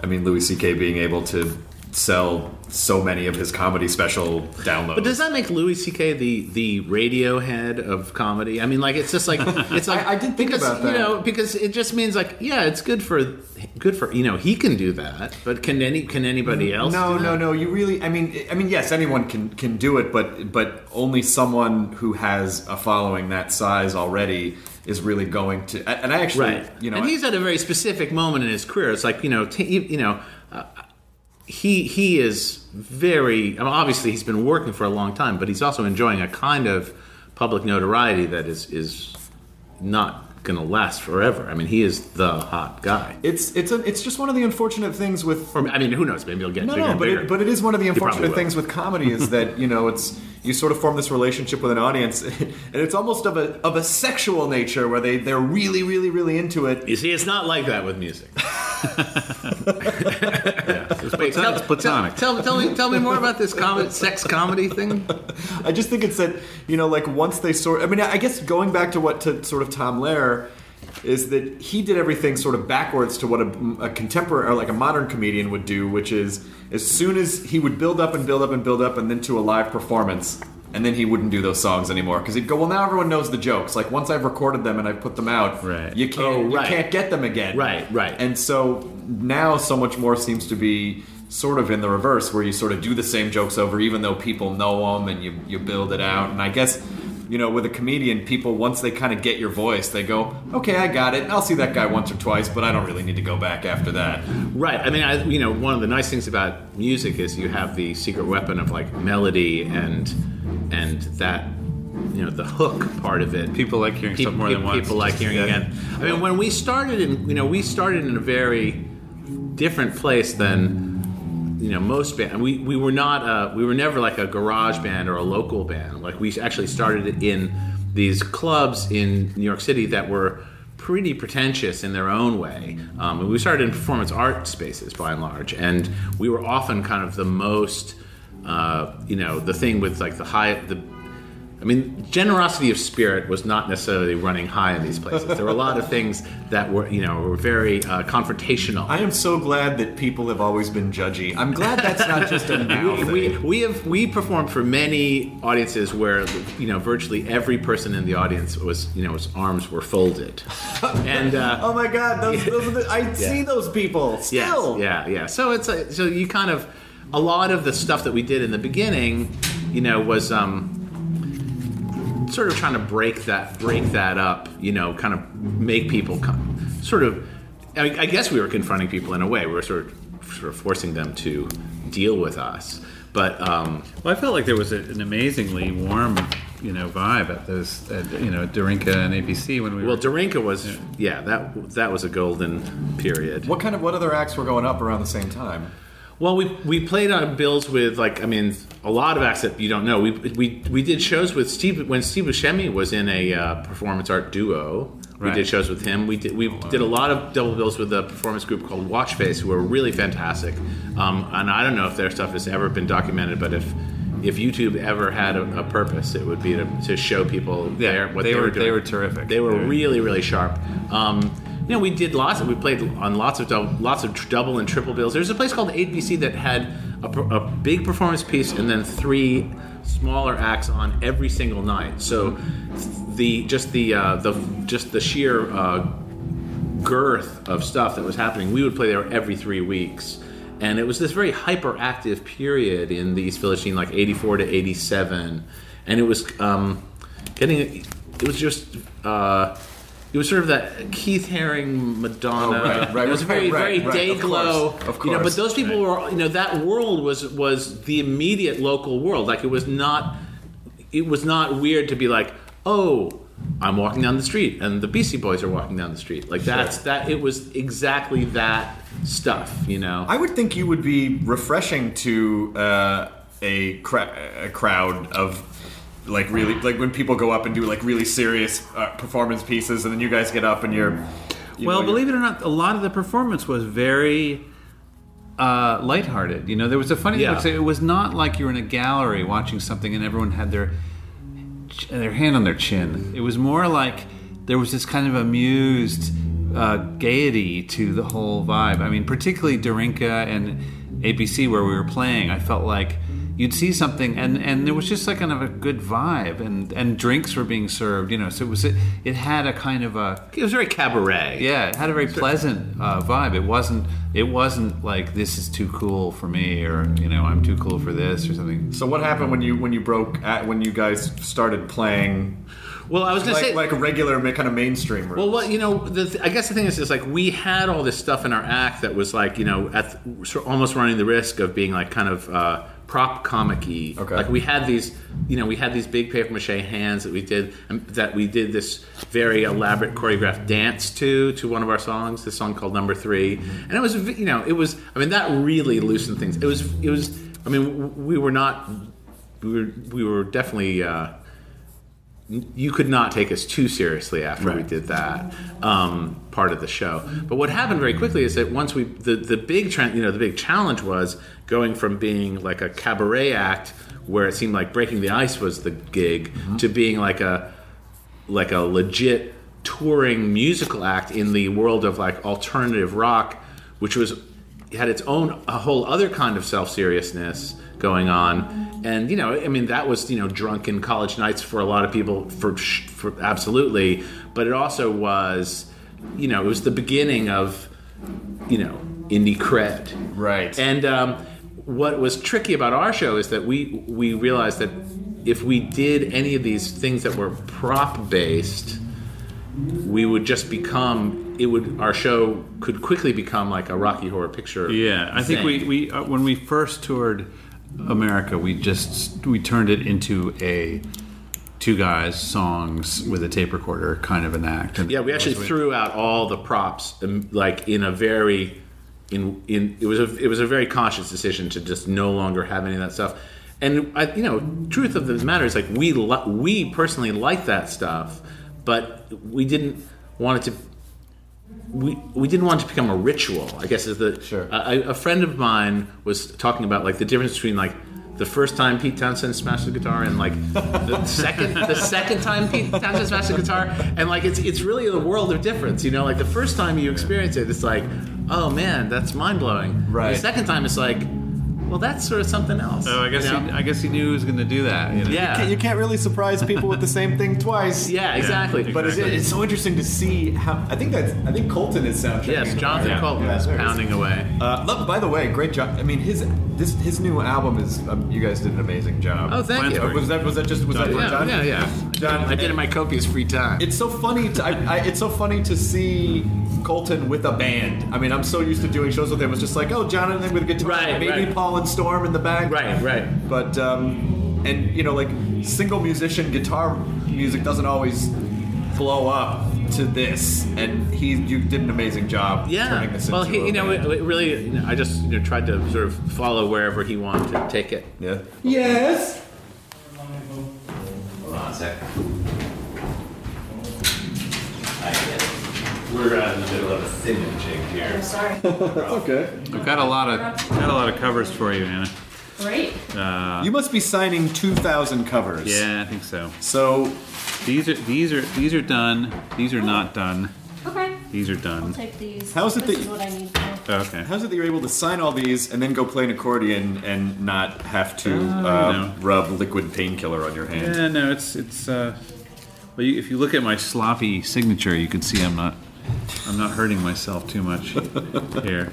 Speaker 1: I mean, Louis C.K. being able to sell so many of his comedy special downloads.
Speaker 4: But does that make Louis C.K. the the Radiohead of comedy? I mean, like it's just like it's like
Speaker 1: I- I did think
Speaker 4: because,
Speaker 1: about that.
Speaker 4: You know, because it just means like yeah, it's good for good for you know he can do that, but can any can anybody mm, else?
Speaker 1: No, no, no. You really, I mean, I mean, yes, anyone can can do it, but but only someone who has a following that size already is really going to. And I actually,
Speaker 4: right?
Speaker 1: you know,
Speaker 4: and he's at a very specific moment in his career. It's like you know, t- you know. He he is very. I mean, obviously, he's been working for a long time, but he's also enjoying a kind of public notoriety that is is not going to last forever. I mean, he is the hot guy.
Speaker 1: it's it's a it's just one of the unfortunate things with
Speaker 4: Or I mean, who knows? Maybe he'll get
Speaker 1: No,
Speaker 4: bigger
Speaker 1: no, but
Speaker 4: bigger.
Speaker 1: it, but it is one of the unfortunate things with comedy is that you know it's you sort of form this relationship with an audience, and it's almost of a of a sexual nature where they they're really really really into it.
Speaker 4: You see, it's not like that with music. Wait, tell,
Speaker 3: it's platonic.
Speaker 4: Tell, tell, tell me, tell me more about this comedy, sex comedy thing.
Speaker 1: I just think it's that you know like once they sort. I mean, I guess going back to what to sort of Tom Lehrer is that he did everything sort of backwards to what a, a contemporary or like a modern comedian would do, which is as soon as he would build up and build up and build up and then to a live performance. And then he wouldn't do those songs anymore because he'd go, well, now everyone knows the jokes. Like once I've recorded them and I've put them out,
Speaker 3: Right.
Speaker 1: you can't
Speaker 4: Oh, right.
Speaker 1: you can't get them again.
Speaker 4: Right, right.
Speaker 1: And so now so much more seems to be sort of in the reverse, where you sort of do the same jokes over, even though people know them, and you you build it out. And I guess you know, with a comedian, people once they kind of get your voice, they go, okay, I got it. I'll see that guy once or twice, but I don't really need to go back after that.
Speaker 4: Right. I mean, I, you know, one of the nice things about music is you have the secret weapon of like melody and and that you know the hook part of it.
Speaker 3: People like hearing stuff more than once.
Speaker 4: People like hearing
Speaker 3: Yeah.
Speaker 4: again. I mean, when we started in, you know, we started in a very different place than you know most band. We we were not uh, we were never like a garage band or a local band. Like we actually started in these clubs in New York City that were pretty pretentious in their own way. Um, we started in performance art spaces by and large, and we were often kind of the most uh, you know the thing with like the high the I mean, generosity of spirit was not necessarily running high in these places. There were a lot of things that were, you know, were very uh, confrontational.
Speaker 1: I am so glad that people have always been judgy. I'm glad that's not just a now thing.
Speaker 4: we, we have we performed for many audiences where you know virtually every person in the audience was you know his arms were folded, and uh,
Speaker 1: oh my god, those, those are the, I see those people
Speaker 4: Yes,
Speaker 1: still.
Speaker 4: yeah, yeah. So it's a, so you kind of a lot of the stuff that we did in the beginning, you know, was um, sort of trying to break that break that up. You know, kind of make people come, sort of. I, I guess we were confronting people in a way. We were sort of sort of forcing them to deal with us. But um,
Speaker 3: Well, I felt like there was a, an amazingly warm, you know, vibe at those, at, you know, Darinka and ABC when we were.
Speaker 4: well,
Speaker 3: were.
Speaker 4: Darinka was yeah that that was a golden period.
Speaker 1: What kind of what other acts were going up around the same time?
Speaker 4: Well, we we played on bills with like I mean a lot of acts that you don't know. We we we did shows with Steve when Steve Buscemi was in a uh, performance art duo. We did shows with him. We did we did a lot of double bills with a performance group called Watchface, who were really fantastic. Um, and I don't know if their stuff has ever been documented, but if if YouTube ever had a, a purpose, it would be to, to show people
Speaker 3: Yeah,
Speaker 4: their, what
Speaker 3: they
Speaker 4: they,
Speaker 3: were-
Speaker 4: were doing.
Speaker 3: they were terrific.
Speaker 4: They were
Speaker 3: They were-
Speaker 4: really really sharp. Um, you know, we did lots. Of, we played on lots of double, lots of double and triple bills. There's a place called ABC that had a, a big performance piece and then three smaller acts on every single night. So the just the uh, the just the sheer uh, girth of stuff that was happening. We would play there every three weeks. And it was this very hyperactive period in the East Village scene, like 84 to 87. And it was um, getting, it was just, uh, it was sort of that Keith Haring Madonna.
Speaker 1: Oh, right, right,
Speaker 4: it was very,
Speaker 1: right,
Speaker 4: very
Speaker 1: right,
Speaker 4: day
Speaker 1: of
Speaker 4: glow.
Speaker 1: course, of
Speaker 4: You know, but those people were, you know, that world was was the immediate local world. Like it was not, it was not weird to be like, oh, I'm walking down the street and the Beastie Boys are walking down the street. Like that's that. It was exactly that stuff. You know.
Speaker 1: I would think you would be refreshing to uh, a, cra- a crowd of like really like when people go up and do like really serious uh, performance pieces, and then you guys get up and you're. you
Speaker 3: well,
Speaker 1: know,
Speaker 3: believe it or not, a lot of the performance was very uh, lighthearted. You know, there was a funny
Speaker 4: Yeah.
Speaker 3: thing. It was not like you were in a gallery watching something and everyone had their their hand on their chin. It was more like there was this kind of amused uh, gaiety to the whole vibe. I mean, particularly Darinka and ABC where we were playing. I felt like you'd see something and and there was just like kind of a good vibe and and drinks were being served. You know, so it was it had a kind of a
Speaker 4: it was very cabaret.
Speaker 3: yeah, it had a very pleasant uh, vibe. It wasn't. It wasn't like this is too cool for me, or you know, I'm too cool for this, or something.
Speaker 1: So what happened when you when you broke at when you guys started playing
Speaker 4: Well, I was gonna
Speaker 1: like
Speaker 4: say.
Speaker 1: like a regular kind of mainstream?
Speaker 4: well, what you know, the, th- I guess the thing is, is like we had all this stuff in our act that was like, you know, at th- almost running the risk of being like kind of uh, prop comic-y.
Speaker 1: Okay.
Speaker 4: Like we had these, you know, we had these big paper mache hands that we did, um, that we did this very elaborate choreographed dance to to one of our songs, this song called Number Three, and it was, you know, it was. I mean, that really loosened things. It was, it was. I mean, we were not. We were, we were definitely. Uh, you could not take us too seriously after we did that um, part of the show. But what happened very quickly is that once we the the big trend, you know, the big challenge was going from being like a cabaret act where it seemed like breaking the ice was the gig to being like a like a legit touring musical act in the world of like alternative rock, which was had its own a whole other kind of self seriousness going on, and you know, I mean, that was you know drunken college nights for a lot of people for for absolutely, but it also was, you know, it was the beginning of, you know, indie cred,
Speaker 1: Right.
Speaker 4: and um, what was tricky about our show is that we we realized that if we did any of these things that were prop based, we would just become it would our show could quickly become like a Rocky Horror Picture.
Speaker 3: Yeah, I think we we uh, when we first toured America, we just we turned it into a two guys songs with a tape recorder kind of an act. And
Speaker 4: Yeah, we actually threw out all the props, um, like in a very, in in it was a it was a very conscious decision to just no longer have any of that stuff. And I, you know, truth of the matter is, like we li- we personally like that stuff, but we didn't want it to. We, we didn't want it to become a ritual. I guess is the
Speaker 1: Sure.
Speaker 4: a, a friend of mine was talking about like the difference between like the first time Pete Townshend smashed the guitar and like the second the second time Pete Townshend smashed the guitar and like it's it's really a world of difference. You know, like the first time you experience it, it's like, oh man, that's mind blowing.
Speaker 1: Right.
Speaker 4: The second time, it's like, well, that's sort of something else.
Speaker 3: So I guess
Speaker 4: you know?
Speaker 3: he, I guess he knew he was going to do that. You know?
Speaker 4: yeah.
Speaker 1: you can't really surprise people with the same thing twice.
Speaker 4: yeah, exactly.
Speaker 1: But it's, it's so interesting to see how. I think that's. I think Coulton is soundchecking.
Speaker 4: yes, Jonathan
Speaker 1: Yeah.
Speaker 4: Coulton
Speaker 1: Yeah,
Speaker 4: is
Speaker 1: there it is.
Speaker 4: pounding away.
Speaker 1: Uh, look, by the way, great job. I mean, his this his new album is. Um, you guys did an amazing job.
Speaker 4: Oh, thank you.
Speaker 1: Was that was that just was that for
Speaker 4: Yeah,
Speaker 1: John?
Speaker 4: yeah, yeah.
Speaker 1: John,
Speaker 4: I did it in my copious free time.
Speaker 1: It's so funny. To, I, I, it's so funny to see Coulton with a band. I mean, I'm so used to doing shows with him. It's just like, oh, Jonathan with a guitar,
Speaker 4: Right,
Speaker 1: maybe
Speaker 4: right.
Speaker 1: Paul and Storm in the back.
Speaker 4: right, right.
Speaker 1: But um, and you know, like single musician guitar music doesn't always blow up to this, and he you did an amazing job
Speaker 4: Yeah.
Speaker 1: turning this
Speaker 4: Well,
Speaker 1: into
Speaker 4: he,
Speaker 1: a
Speaker 4: you know, it,
Speaker 1: band.
Speaker 4: it really, you know, I just you know, tried to sort of follow wherever he wanted to take it.
Speaker 1: yeah. Yes.
Speaker 4: Hold on a second. I get it. We're uh, in the middle of a singing jig here.
Speaker 6: I'm sorry.
Speaker 1: Okay.
Speaker 3: I've got a lot of got a lot of covers for you, Anna.
Speaker 6: Great.
Speaker 1: You must be signing two thousand covers.
Speaker 3: Yeah, I think so.
Speaker 1: So
Speaker 3: These are these are these are done. These are not done.
Speaker 6: Okay.
Speaker 3: These are done.
Speaker 6: Take these.
Speaker 1: How's it
Speaker 6: this
Speaker 1: that
Speaker 6: is what I need. For.
Speaker 3: Okay.
Speaker 1: how's it that you're able to sign all these and then go play an accordion and not have to
Speaker 3: Uh,
Speaker 1: uh,
Speaker 3: you know.
Speaker 1: rub liquid painkiller on your hand?
Speaker 3: Yeah, no, it's it's. Uh, well, you, if you look at my sloppy signature, you can see I'm not I'm not hurting myself too much here.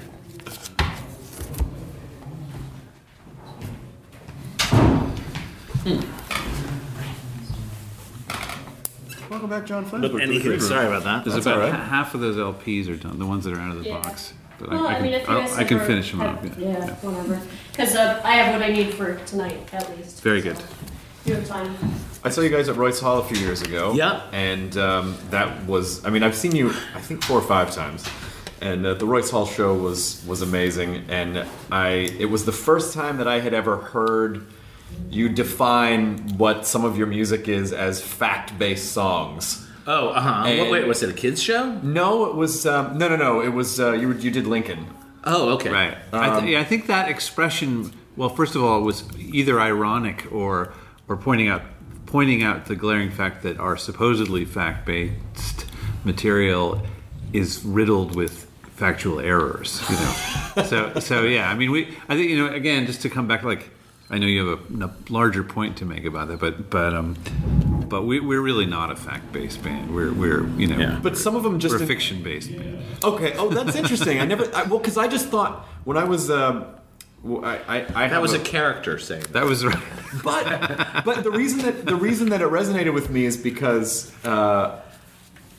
Speaker 1: Welcome back, John Flynn.
Speaker 4: Anything. Sorry about that.
Speaker 3: There's
Speaker 1: That's
Speaker 3: about
Speaker 1: all right.
Speaker 3: ha- half of those LPs are done. The ones that are out of the
Speaker 6: Yeah.
Speaker 3: box. But
Speaker 6: Well,
Speaker 3: I, I,
Speaker 6: I,
Speaker 3: can,
Speaker 6: mean, if you
Speaker 3: I,
Speaker 6: guys
Speaker 3: I can
Speaker 6: ever
Speaker 3: finish them
Speaker 6: have-
Speaker 3: up. Yeah.
Speaker 6: Yeah,
Speaker 3: yeah.
Speaker 6: whatever. Because uh, I have what I need for tonight, at least.
Speaker 3: Very
Speaker 6: So,
Speaker 3: good.
Speaker 6: You have time.
Speaker 1: I saw you guys at Royce Hall a few years ago.
Speaker 4: Yeah.
Speaker 1: And um, that was, I mean, I've seen you, I think, four or five times. And uh, the Royce Hall show was was amazing. And I, it was the first time that I had ever heard you define what some of your music is as fact-based songs.
Speaker 4: Oh, uh huh.
Speaker 1: And-
Speaker 4: Wait, was it a kids show?
Speaker 1: No, it was um, no, no, no. It was uh, you. You did Lincoln.
Speaker 4: Oh, okay.
Speaker 3: Right. I, th- yeah, I think that expression. Well, first of all, it was either ironic or or pointing out pointing out the glaring fact that our supposedly fact based material is riddled with factual errors. You know. so so yeah. I mean, we. I think you know. Again, just to come back, like I know you have a, a larger point to make about that, but but um. But we, we're really not a fact-based band. We're, we're you know,
Speaker 4: Yeah.
Speaker 1: But some of them just
Speaker 3: we're a fiction-based band.
Speaker 1: Okay. Oh, that's interesting. I never. I, well, because I just thought when I was. Um, well, I, I, I
Speaker 4: That was
Speaker 1: a
Speaker 4: a character saying.
Speaker 3: That was right.
Speaker 1: but but the reason that the reason that it resonated with me is because uh,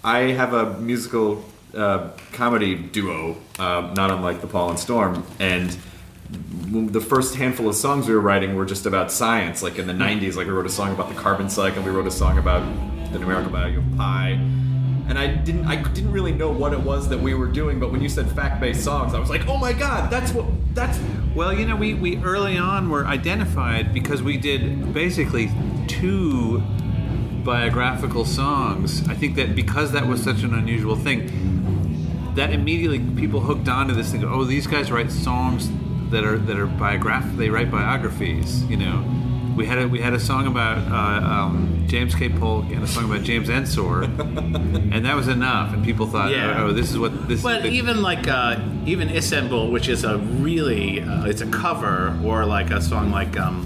Speaker 1: I have a musical uh, comedy duo, uh, not unlike the Paul and Storm, and the first handful of songs we were writing were just about science. Like in the '90s, like we wrote a song about the carbon cycle, we wrote a song about the numerical value of pi. And I didn't, I didn't really know what it was that we were doing. But when you said fact-based songs, I was like, "Oh my god, that's what, that's
Speaker 3: Well, you know, we, we early on were identified because we did basically two biographical songs. I think that because that was such an unusual thing, that immediately people hooked onto this thing. Oh, these guys write songs that are that are biograph. They write biographies. You know, we had a we had a song about uh, um, James K. Polk and a song about James Ensor, and that was enough. And people thought,
Speaker 4: Yeah.
Speaker 3: oh, this is what this.
Speaker 4: But even like uh, even Istanbul, which is a really uh, it's a cover, or like a song like um,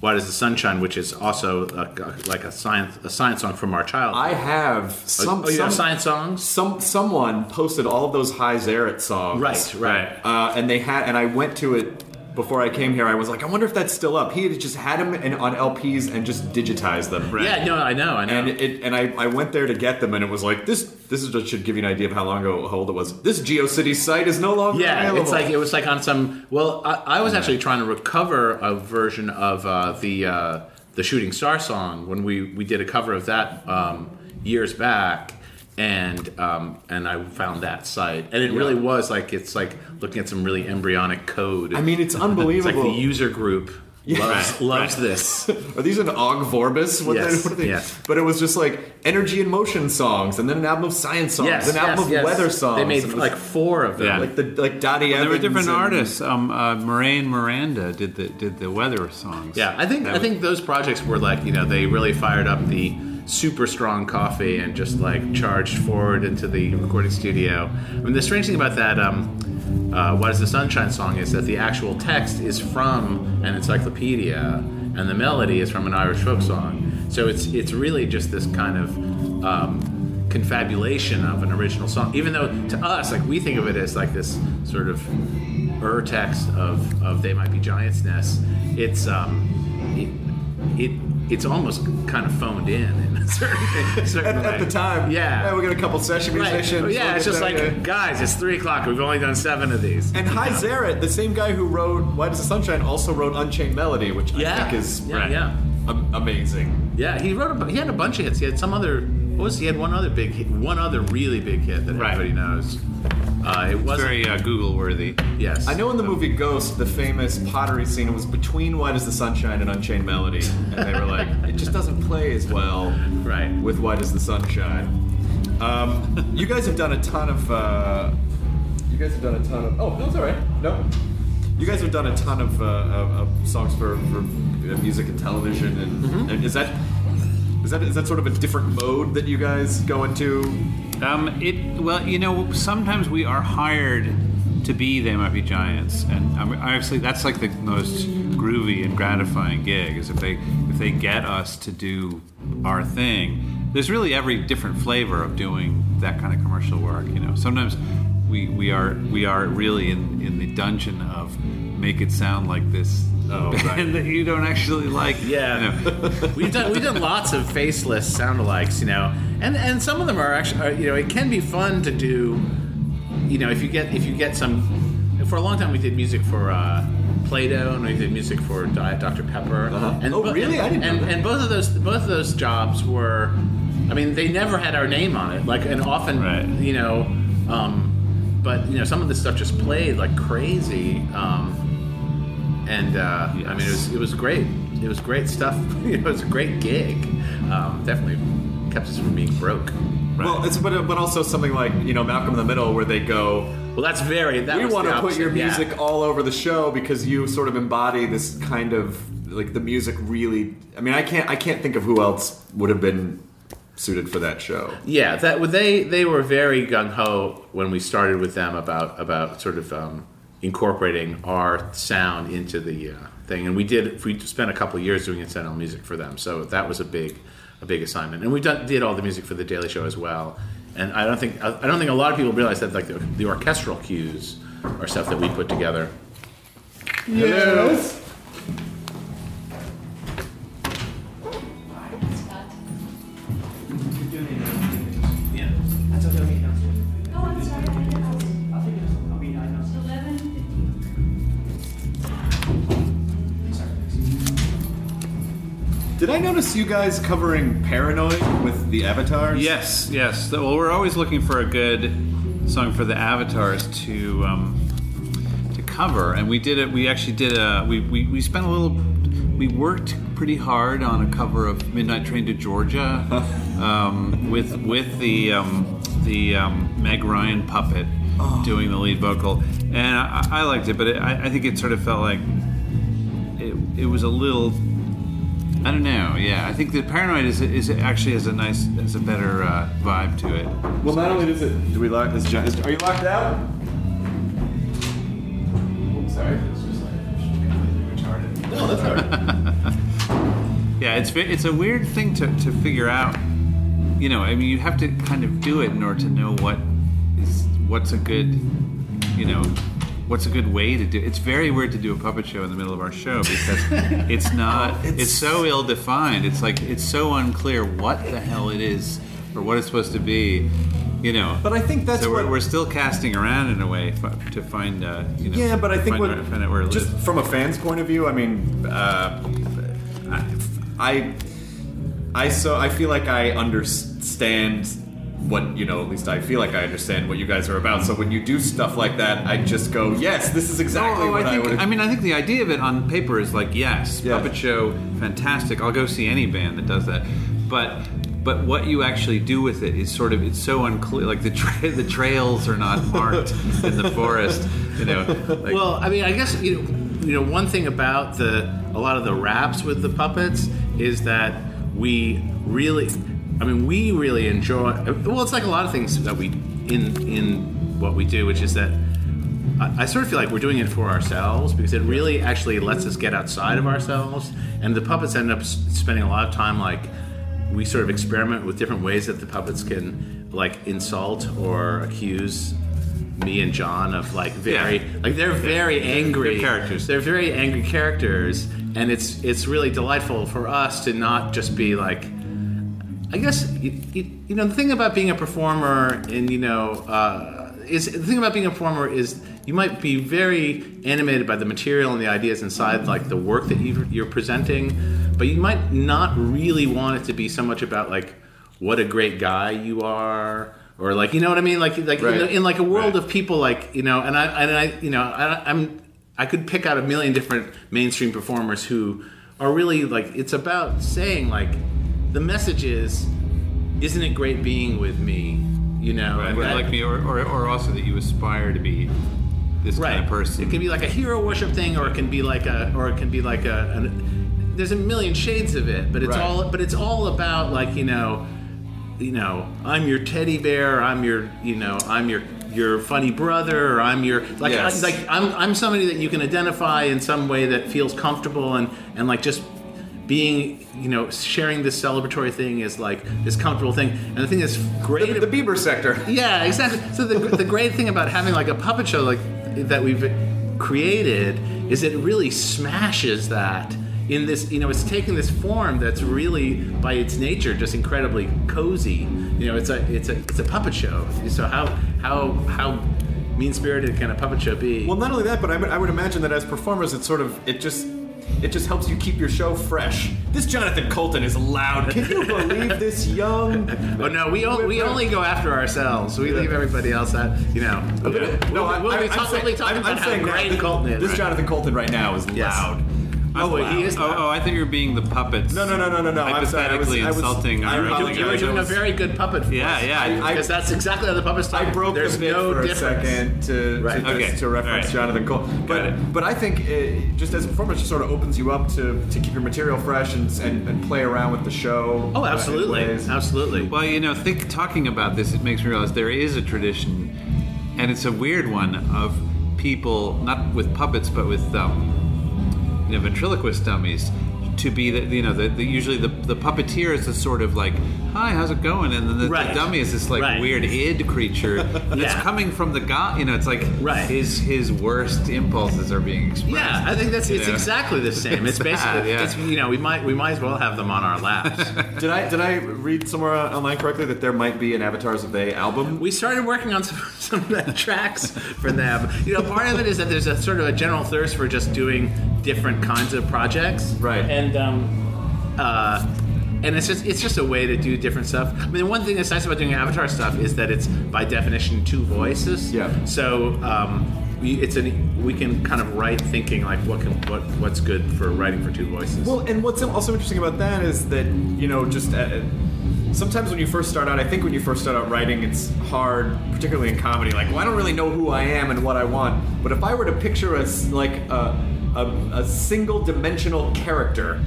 Speaker 4: "Why Does the Sun Shine," which is also a, like a science a science song from our childhood.
Speaker 1: I have some.
Speaker 4: oh, you
Speaker 1: some
Speaker 4: have science songs?
Speaker 1: Some someone posted all of those Hy Zaret songs.
Speaker 4: Right, right.
Speaker 1: Uh, and they had, and I went to it before I came here. I was like, I wonder if that's still up. He had just had them in, on LPs and just digitized them.
Speaker 4: Yeah, no, I know, I know.
Speaker 1: And it, and I, I went there to get them, and it was like this. This is just should give you an idea of how long ago how old it was. This GeoCities site is no longer
Speaker 4: yeah,
Speaker 1: available.
Speaker 4: it's like it was like on some. Well, I, I was actually trying to recover a version of uh, the uh, the Shooting Star song when we we did a cover of that um, years back, and um, and I found that site, and it really was like it's like looking at some really embryonic code.
Speaker 1: I mean, it's
Speaker 4: it's like the user group loves,
Speaker 3: Right,
Speaker 4: loves this.
Speaker 1: Are these an Ogg Vorbis? What
Speaker 4: Yes,
Speaker 1: they, what are they?
Speaker 4: yes.
Speaker 1: But it was just like energy and motion songs, and then an album of science songs,
Speaker 4: yes,
Speaker 1: an album
Speaker 4: yes,
Speaker 1: of
Speaker 4: yes.
Speaker 1: weather songs.
Speaker 4: They made
Speaker 1: and it was
Speaker 4: like four of them.
Speaker 3: Yeah.
Speaker 1: like the like Dottie
Speaker 3: there were different
Speaker 1: and-
Speaker 3: artists. Um, uh, Marais and Miranda did the did the weather songs.
Speaker 4: Yeah, I think
Speaker 3: That
Speaker 4: I
Speaker 3: was-
Speaker 4: think those projects were like you know they really fired up the super strong coffee and just like charged forward into the recording studio. I mean, the strange thing about that um, uh, "What Is the Sunshine" song is that the actual text is from an encyclopedia and the melody is from an Irish folk song. So it's it's really just this kind of um, confabulation of an original song. Even though to us, like we think of it as like this sort of ur text of, of "They Might Be Giants' Nests," it's um, it, it it's almost kind of phoned in in a certain, certain
Speaker 1: At, at the time,
Speaker 4: Yeah.
Speaker 1: we got a couple session
Speaker 4: Right.
Speaker 1: musicians.
Speaker 4: Yeah, it's just like, guys, it's three o'clock. We've only done seven of these.
Speaker 1: And Hy Zaret, the same guy who wrote "Why Does the Sunshine," also wrote "Unchained Melody," which I think is
Speaker 4: yeah, yeah,
Speaker 1: am- amazing.
Speaker 4: yeah. He wrote. A, he had a bunch of hits. He had some other what was he had one other big hit, one other really big hit that
Speaker 3: Right.
Speaker 4: everybody knows. Uh, it was
Speaker 3: very uh, Google worthy.
Speaker 4: yes.
Speaker 1: I know in the movie Ghost, the famous pottery scene was between Why Does the Sunshine and Unchained Melody. And they were like, it just doesn't play as well
Speaker 4: Right.
Speaker 1: with Why Does the Sunshine. Um, you guys have done a ton of. Uh, you guys have done a ton of. Oh, no, it's all right. No. You guys have done a ton of, uh, of, of songs for, for uh, music and television, and, and is that is that is that sort of a different mode that you guys go into?
Speaker 3: Um, it well, you know, sometimes we are hired to be They Might Be Giants, and um, obviously that's like the most groovy and gratifying gig. Is if they if they get us to do our thing. There's really every different flavor of doing that kind of commercial work. You know, sometimes we we are we are really in in the dungeon of make it sound like this.
Speaker 1: Oh, right.
Speaker 3: band that you don't actually like.
Speaker 4: Yeah,
Speaker 3: you know.
Speaker 4: we've done we've done lots of faceless soundalikes, you know, and and some of them are actually, are, you know, it can be fun to do, you know, if you get if you get some. For a long time, we did music for uh, Play-Doh, and we did music for Diet Dr Pepper.
Speaker 1: Uh-huh.
Speaker 4: And
Speaker 1: Oh,
Speaker 4: bo-
Speaker 1: really? I didn't know
Speaker 4: And,
Speaker 1: that.
Speaker 4: and both of those both of those jobs were, I mean, they never had our name on it. Like, and often,
Speaker 3: Right.
Speaker 4: you know, um, but you know, some of this stuff just played like crazy. Um, and uh, I mean, it was it was great. It was great stuff. it was a great gig. Um, definitely kept us from being broke.
Speaker 1: Well, it's but, but also something like you know Malcolm in the Middle, where they go,
Speaker 4: Well, that's very. That
Speaker 1: we want to put your
Speaker 4: opposite, yeah.
Speaker 1: music all over the show because you sort of embody this kind of like the music really. I mean, I can't I can't think of who else would have been suited for that show.
Speaker 4: Yeah, that they they were very gung ho when we started with them about about sort of um, incorporating our sound into the uh, thing, and we did. We spent a couple years doing incidental music for them, so that was a big a big assignment. And we done, did all the music for the Daily Show as well. And I don't think I don't think a lot of people realize that like the, the orchestral cues are stuff that we put together.
Speaker 1: Yes.
Speaker 4: Yeah.
Speaker 1: Did I notice you guys covering Paranoid with the Avatars?
Speaker 3: Yes, yes. Well, we're always looking for a good song for the avatars to um, to cover, and we did it. We actually did a. We, we, we spent a little. We worked pretty hard on a cover of Midnight Train to Georgia um, with with the um, the um, Meg Ryan puppet doing the lead vocal, and I, I liked it, but it, I, I think it sort of felt like it, it was a little I don't know. Yeah, I think the paranoid is is actually has a nice has a better uh, vibe to it.
Speaker 1: Well, not only does it. Do we lock this? Is, are you locked out?
Speaker 4: Sorry, it's just like completely retarded.
Speaker 1: No, that's.
Speaker 3: Yeah, it's it's a weird thing to, to figure out. You know, I mean, you have to kind of do it in order to know what is what's a good, you know, what's a good way to do. It's very weird to do a puppet show in the middle of our show because it's not. it's, so ill defined. It's like it's so unclear what the hell it is or what it's supposed to be. You know,
Speaker 1: But I think that's
Speaker 3: so we're,
Speaker 1: what-
Speaker 3: we're still casting around in a way f- to find. Uh, you know,
Speaker 1: Yeah, but I think
Speaker 3: find,
Speaker 1: what,
Speaker 3: where- find out where it
Speaker 1: just
Speaker 3: lives.
Speaker 1: from a fan's point of view, I mean, uh, I, I so I feel like I understand what you know. At least I feel like I understand what you guys are about. So when you do stuff like that, I just go, yes, this is exactly
Speaker 3: Oh,
Speaker 1: what
Speaker 3: I
Speaker 1: I,
Speaker 3: think.
Speaker 1: would.
Speaker 3: I, mean, I think the idea of it on paper is like, yes,
Speaker 1: Yeah.
Speaker 3: puppet show, fantastic. I'll go see any band that does that. But but what you actually do with it is sort of it's so unclear. Like the tra- the trails are not marked in the forest. You know. Like,
Speaker 4: well, I mean, I guess you know, you know, one thing about the a lot of the raps with the puppets is that we really, I mean, we really enjoy. Well, it's like a lot of things that we in in what we do, which is that I, I sort of feel like we're doing it for ourselves because it really actually lets us get outside of ourselves, and the puppets end up spending a lot of time like we sort of experiment with different ways that the puppets can like insult or accuse me and John of like very
Speaker 3: Yeah.
Speaker 4: like they're very angry
Speaker 3: characters.
Speaker 4: They're very angry characters, and it's it's really delightful for us to not just be like. I guess you, know the thing about being a performer, and you know, uh, is the thing about being a performer is you might be very animated by the material and the ideas inside, like the work that you, you're presenting, but you might not really want it to be so much about like what a great guy you are or like you know what I mean like like
Speaker 1: Right.
Speaker 4: in, in like a world
Speaker 3: Right.
Speaker 4: of people like you know and I and I you know I, I'm I could pick out a million different mainstream performers who are really like it's about saying like the message is isn't it great being with me you know
Speaker 3: Right, or
Speaker 4: that-
Speaker 3: like me, or, or, or also that you aspire to be this
Speaker 4: right
Speaker 3: kind of person.
Speaker 4: it can be like a hero worship thing or it can be like a or it can be like a an, there's a million shades of it but it's
Speaker 1: Right.
Speaker 4: all but it's all about like you know you know i'm your teddy bear i'm your you know i'm your your funny brother or i'm your like
Speaker 1: Yes.
Speaker 4: like i'm i'm somebody that you can identify in some way that feels comfortable and and like just being you know sharing this celebratory thing is like this comfortable thing and the thing that's great
Speaker 1: The, the Bieber sector.
Speaker 4: yeah, exactly. So the, the great thing about having like a puppet show like that we've created is it really smashes that in this. You know, it's taking this form that's really by its nature just incredibly cozy. You know, it's a it's a it's a puppet show. So how how how mean spirited can a puppet show be?
Speaker 1: Well, not only that, but I would, I would imagine that as performers, it sort of it just it just helps you keep your show fresh. This Jonathan Coulton is loud. Can you believe this young?
Speaker 4: Oh no, we we only go after ourselves. We leave everybody else out. You know,
Speaker 1: No,
Speaker 4: we'll,
Speaker 1: I,
Speaker 4: we'll
Speaker 1: I,
Speaker 4: be
Speaker 1: I'm
Speaker 4: talking,
Speaker 1: saying,
Speaker 4: we'll be talking
Speaker 1: I'm,
Speaker 4: about
Speaker 1: I'm
Speaker 4: how
Speaker 1: saying that
Speaker 4: great
Speaker 1: this,
Speaker 4: Coulton is.
Speaker 1: this
Speaker 4: right?
Speaker 1: Jonathan Coulton right now is
Speaker 4: Yes.
Speaker 1: loud.
Speaker 4: Oh, wait, he is
Speaker 3: Oh, oh, I thought you were being the puppets.
Speaker 1: No, no, no, no, no, no. I'm sorry. I was-
Speaker 3: Hypothetically
Speaker 1: I was-
Speaker 3: insulting
Speaker 1: I
Speaker 3: our
Speaker 1: was- I
Speaker 4: You were doing a very good puppet. For
Speaker 3: Yeah,
Speaker 4: us.
Speaker 3: yeah.
Speaker 1: I-
Speaker 4: because that's exactly how the puppets talk.
Speaker 1: I broke
Speaker 4: There's
Speaker 1: the bit
Speaker 4: no
Speaker 1: for a second to,
Speaker 4: Right.
Speaker 1: to,
Speaker 3: Okay.
Speaker 1: to reference
Speaker 3: All right.
Speaker 1: Jonathan Coulton. But
Speaker 3: it.
Speaker 1: but I think it, just as a performer, it just sort of opens you up to, to keep your material fresh and, and, and play around with the show.
Speaker 4: Oh,
Speaker 1: uh, in
Speaker 4: absolutely,
Speaker 1: ways.
Speaker 4: absolutely.
Speaker 3: Well, you know, think talking about this, it makes me realize there is a tradition, and it's a weird one of people not with puppets but with um, you know ventriloquist dummies to be the you know the, the usually the the puppeteer is a sort of like hi how's it going and then the,
Speaker 4: Right.
Speaker 3: the dummy is this like
Speaker 4: Right.
Speaker 3: weird id creature that's
Speaker 4: Yeah.
Speaker 3: coming from the guy you know it's like
Speaker 4: Right.
Speaker 3: his his worst impulses are being expressed
Speaker 4: yeah, I think that's it's
Speaker 3: know?
Speaker 4: exactly the same. It's
Speaker 3: It's bad,
Speaker 4: basically,
Speaker 3: yeah.
Speaker 4: it's, you know, we might we might as well have them on our laps.
Speaker 1: Did I did I read somewhere online correctly that there might be an Avatars of They album?
Speaker 4: we started working on some, some of the tracks for them. You know, part of it is that there's a sort of a general thirst for just doing different kinds of projects,
Speaker 1: Right.
Speaker 4: And um, uh, and it's just it's just a way to do different stuff. I mean, one thing that's nice about doing Avatar stuff is that it's by definition two voices.
Speaker 1: Yeah.
Speaker 4: So um, we, it's an we can kind of write thinking like what can what what's good for writing for two voices.
Speaker 1: Well, and what's also interesting about that is that you know just. Uh, Sometimes when you first start out, I think when you first start out writing, it's hard, particularly in comedy. Like, well, I don't really know who I am and what I want. But if I were to picture a like a, a, a single-dimensional character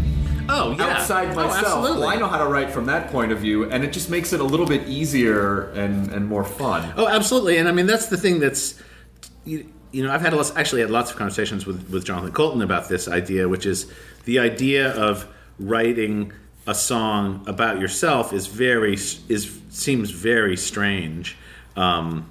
Speaker 4: oh yeah,
Speaker 1: outside
Speaker 4: Oh,
Speaker 1: myself,
Speaker 4: absolutely.
Speaker 1: well, I know how to write from that point of view, and it just makes it a little bit easier and, and more fun.
Speaker 4: Oh, absolutely, and I mean that's the thing that's you, you know I've had lots, actually had lots of conversations with with Jonathan Coulton about this idea, which is the idea of writing a song about yourself is very is seems very strange. Um,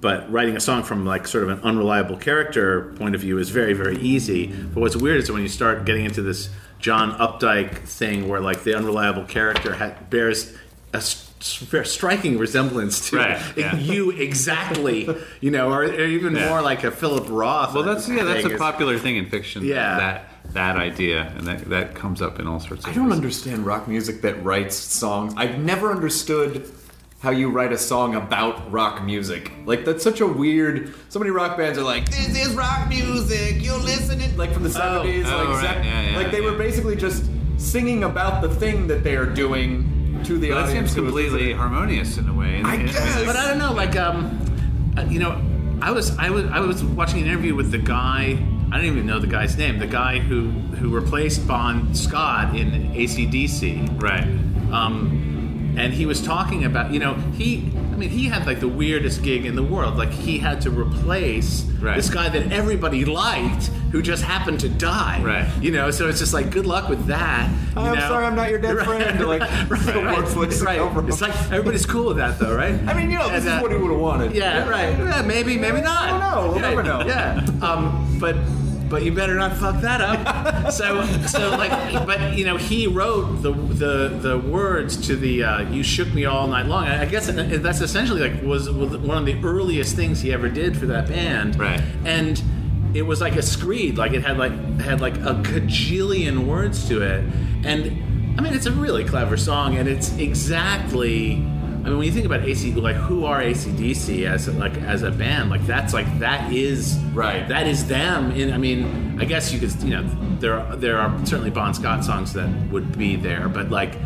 Speaker 4: but writing a song from like sort of an unreliable character point of view is very very easy but what's weird is when you start getting into this john updike thing where like the unreliable character ha- bears a s- s- striking resemblance to
Speaker 3: Right, yeah.
Speaker 4: you exactly you know or, or even
Speaker 3: Yeah.
Speaker 4: more like a philip roth
Speaker 3: well that's yeah that's a popular thing in fiction
Speaker 4: Yeah.
Speaker 3: that that idea and that that comes up in all sorts of
Speaker 1: I don't
Speaker 3: ways.
Speaker 1: understand rock music that writes songs. I've never understood how you write a song about rock music. Like that's such a weird. So many rock bands are like, "This is rock music. You'll listen it." Like from the seventies,
Speaker 3: Oh,
Speaker 1: like
Speaker 3: right.
Speaker 1: Zac-
Speaker 3: Yeah, yeah,
Speaker 1: like they
Speaker 3: yeah.
Speaker 1: were basically just singing about the thing that they are doing to the
Speaker 3: But that seems completely
Speaker 1: listening.
Speaker 3: harmonious in a way
Speaker 1: I
Speaker 3: mean,
Speaker 1: guess.
Speaker 4: But I don't know, like um, uh, you know, I was I was I was watching an interview with the guy. I don't even know the guy's name. The guy who who replaced Bon Scott in ACDC.
Speaker 3: right
Speaker 4: Um, and he was talking about you know he. I mean, he had like the weirdest gig in the world. Like he had to replace
Speaker 3: Right.
Speaker 4: this guy that everybody liked, who just happened to die.
Speaker 3: Right.
Speaker 4: You know, so it's just like good luck with that. you
Speaker 1: I'm
Speaker 4: know?
Speaker 1: sorry, I'm not your dead friend. Like,
Speaker 4: right,
Speaker 1: the
Speaker 4: right,
Speaker 1: worthless
Speaker 4: right. It's like everybody's cool with that, though, right?
Speaker 1: I mean, you know, this
Speaker 4: And, uh,
Speaker 1: is what he would have wanted.
Speaker 4: yeah, right. Yeah, maybe, maybe not.
Speaker 1: I don't know. We'll
Speaker 4: yeah,
Speaker 1: never know.
Speaker 4: Yeah. Um, but but you better not fuck that up. so so like, but you know, he wrote the the the words to the uh, "You Shook Me All Night Long." I I guess that's essentially like was one of the earliest things he ever did for that band.
Speaker 3: Right.
Speaker 4: And it was like a screed, like it had like had like a cajillion words to it, and I mean, it's a really clever song, and it's exactly. I mean, when you think about AC, like who are ACDC as a, like as a band? Like that's like that is
Speaker 1: Right.
Speaker 4: That is them. In I mean, I guess you could you know there are, there are certainly Bon Scott songs that would be there, but like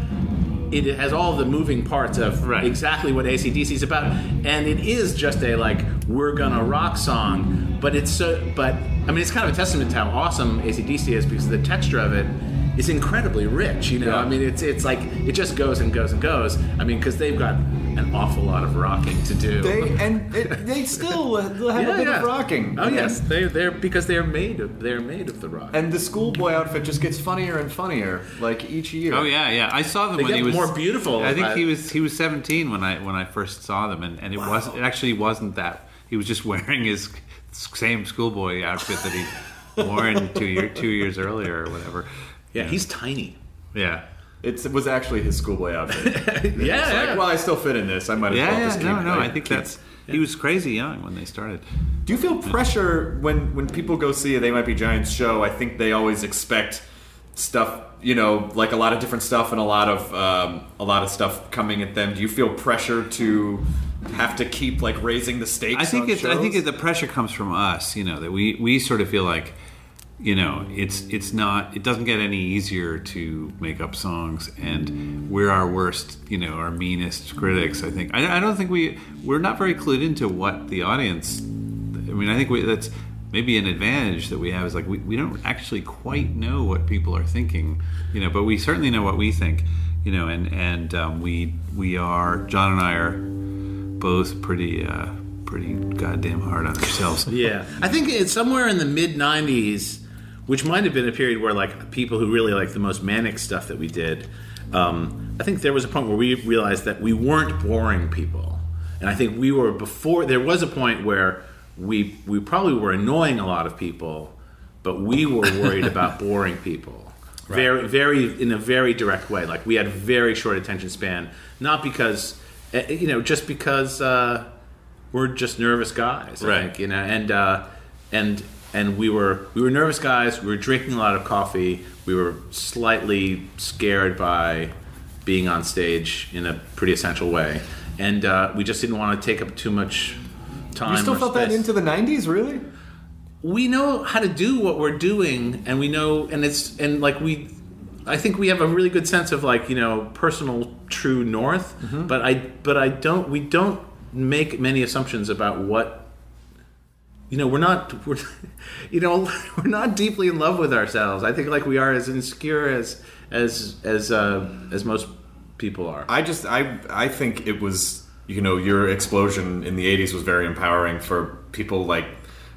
Speaker 4: it has all the moving parts of
Speaker 3: Right.
Speaker 4: exactly what ACDC is about, and it is just a like we're gonna rock song, but it's so but I mean it's kind of a testament to how awesome ACDC is because the texture of it is incredibly rich. You know,
Speaker 1: Yeah.
Speaker 4: I mean it's it's like it just goes and goes and goes. I mean because they've got an awful lot of rocking to do.
Speaker 1: They and it, they still have
Speaker 4: Yeah,
Speaker 1: a bit
Speaker 4: yeah.
Speaker 1: of rocking.
Speaker 4: Oh yes, they they're because they're made of they're made of the rock.
Speaker 1: And the schoolboy outfit just gets funnier and funnier, like each year.
Speaker 3: Oh yeah, yeah. I saw them
Speaker 4: They
Speaker 3: when
Speaker 4: get
Speaker 3: he was
Speaker 4: more beautiful.
Speaker 3: I think
Speaker 4: I-
Speaker 3: he was he was 17 when I when I first saw them, and, and it wasn't. It actually wasn't that. He was just wearing his same schoolboy outfit that he worn two year two years earlier or whatever.
Speaker 4: Yeah, he's tiny.
Speaker 3: Yeah.
Speaker 1: It's, it was actually his schoolboy outfit.
Speaker 4: Yeah, yeah.
Speaker 1: like, well, I still fit in this. I might as well
Speaker 3: Yeah,
Speaker 1: just
Speaker 3: yeah,
Speaker 1: keep.
Speaker 3: no, no.
Speaker 1: like,
Speaker 3: I think
Speaker 1: keep-
Speaker 3: that's he was crazy young when they started.
Speaker 1: Do you feel pressure when when people go see a They Might Be Giants show? I think they always expect stuff, you know, like a lot of different stuff and a lot of um, a lot of stuff coming at them. Do you feel pressure to have to keep like raising the stakes?
Speaker 3: I think
Speaker 1: on
Speaker 3: it's. I think it, the pressure comes from us. You know that we we sort of feel like, you know, it's it's not. It doesn't get any easier to make up songs, and we're our worst. You know, our meanest critics. I think. I, I don't think we we're not very clued into what the audience. I mean, I think we, that's maybe an advantage that we have is like we, we don't actually quite know what people are thinking. You know, but we certainly know what we think. You know, and and um, we we are John and I are both pretty uh, pretty goddamn hard on ourselves.
Speaker 4: Yeah, I think it's somewhere in the mid '90s, which might have been a period where like people who really like the most manic stuff that we did. Um, I think there was a point where we realized that we weren't boring people, and I think we were before. There was a point where we we probably were annoying a lot of people, but we were worried about boring people. Very, very in a very direct way. Like we had very short attention span, not because, eh, you know, just because. Uh, we're just nervous guys, I
Speaker 1: Right.
Speaker 4: think, you know, and uh, and and we were we were nervous guys. We were drinking a lot of coffee. We were slightly scared by being on stage in a pretty essential way, and uh, we just didn't want to take up too much time.
Speaker 1: You still felt that into the '90s, really?
Speaker 4: we know how to do what we're doing, and we know, and it's and like we. I think we have a really good sense of like you know personal true north, but I but I don't we don't make many assumptions about what you know we're not we're you know we're not deeply in love with ourselves. I think like we are as insecure as as as uh, as most people are.
Speaker 1: I just I I think it was you know your explosion in the '80s was very empowering for people like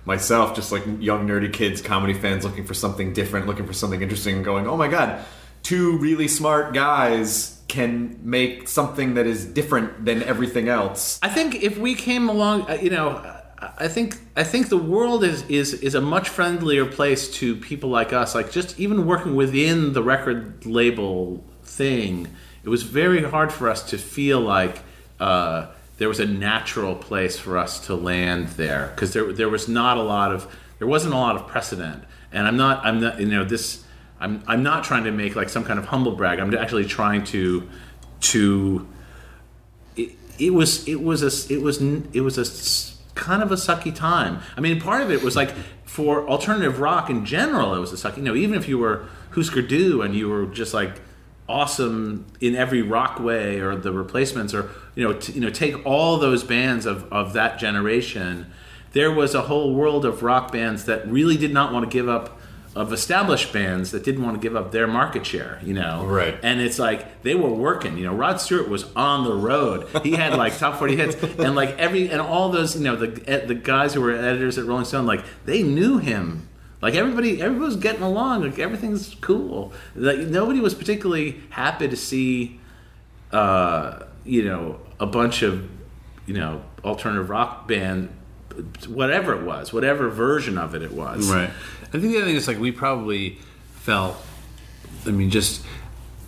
Speaker 1: myself, just like young nerdy kids, comedy fans looking for something different, looking for something interesting, and going, oh my god, two really smart guys can make something that is different than everything else.
Speaker 4: I think if we came along, uh, you know, I- think I think the world is is is a much friendlier place to people like us. Like just even working within the record label thing, it was very hard for us to feel like uh, there was a natural place for us to land there because there there was not a lot of there wasn't a lot of precedent. And I'm not I'm not you know this I'm I'm not trying to make like some kind of humble brag. I'm actually trying to to it, it was it was a it was it was a kind of a sucky time. I mean, part of it was like for alternative rock in general, it was a sucky. You know, even if you were Husker Du and you were just like awesome in every rock way, or the Replacements, or you know, t- you know, take all those bands of of that generation. There was a whole world of rock bands that really did not want to give up. Of established bands that didn't want to give up their market share, you know,
Speaker 1: Right.
Speaker 4: and it's like they were working. You know, Rod Stewart was on the road. He had like top forty hits, and like every and all those, you know, the eh, the guys who were editors at Rolling Stone, like they knew him. Like everybody, everybody was getting along. Like everything's cool. Like nobody was particularly happy to see, uh, you know, a bunch of, you know, alternative rock band, whatever it was, whatever version of it it was.
Speaker 3: Right. I think the other thing is like we probably felt. I mean, just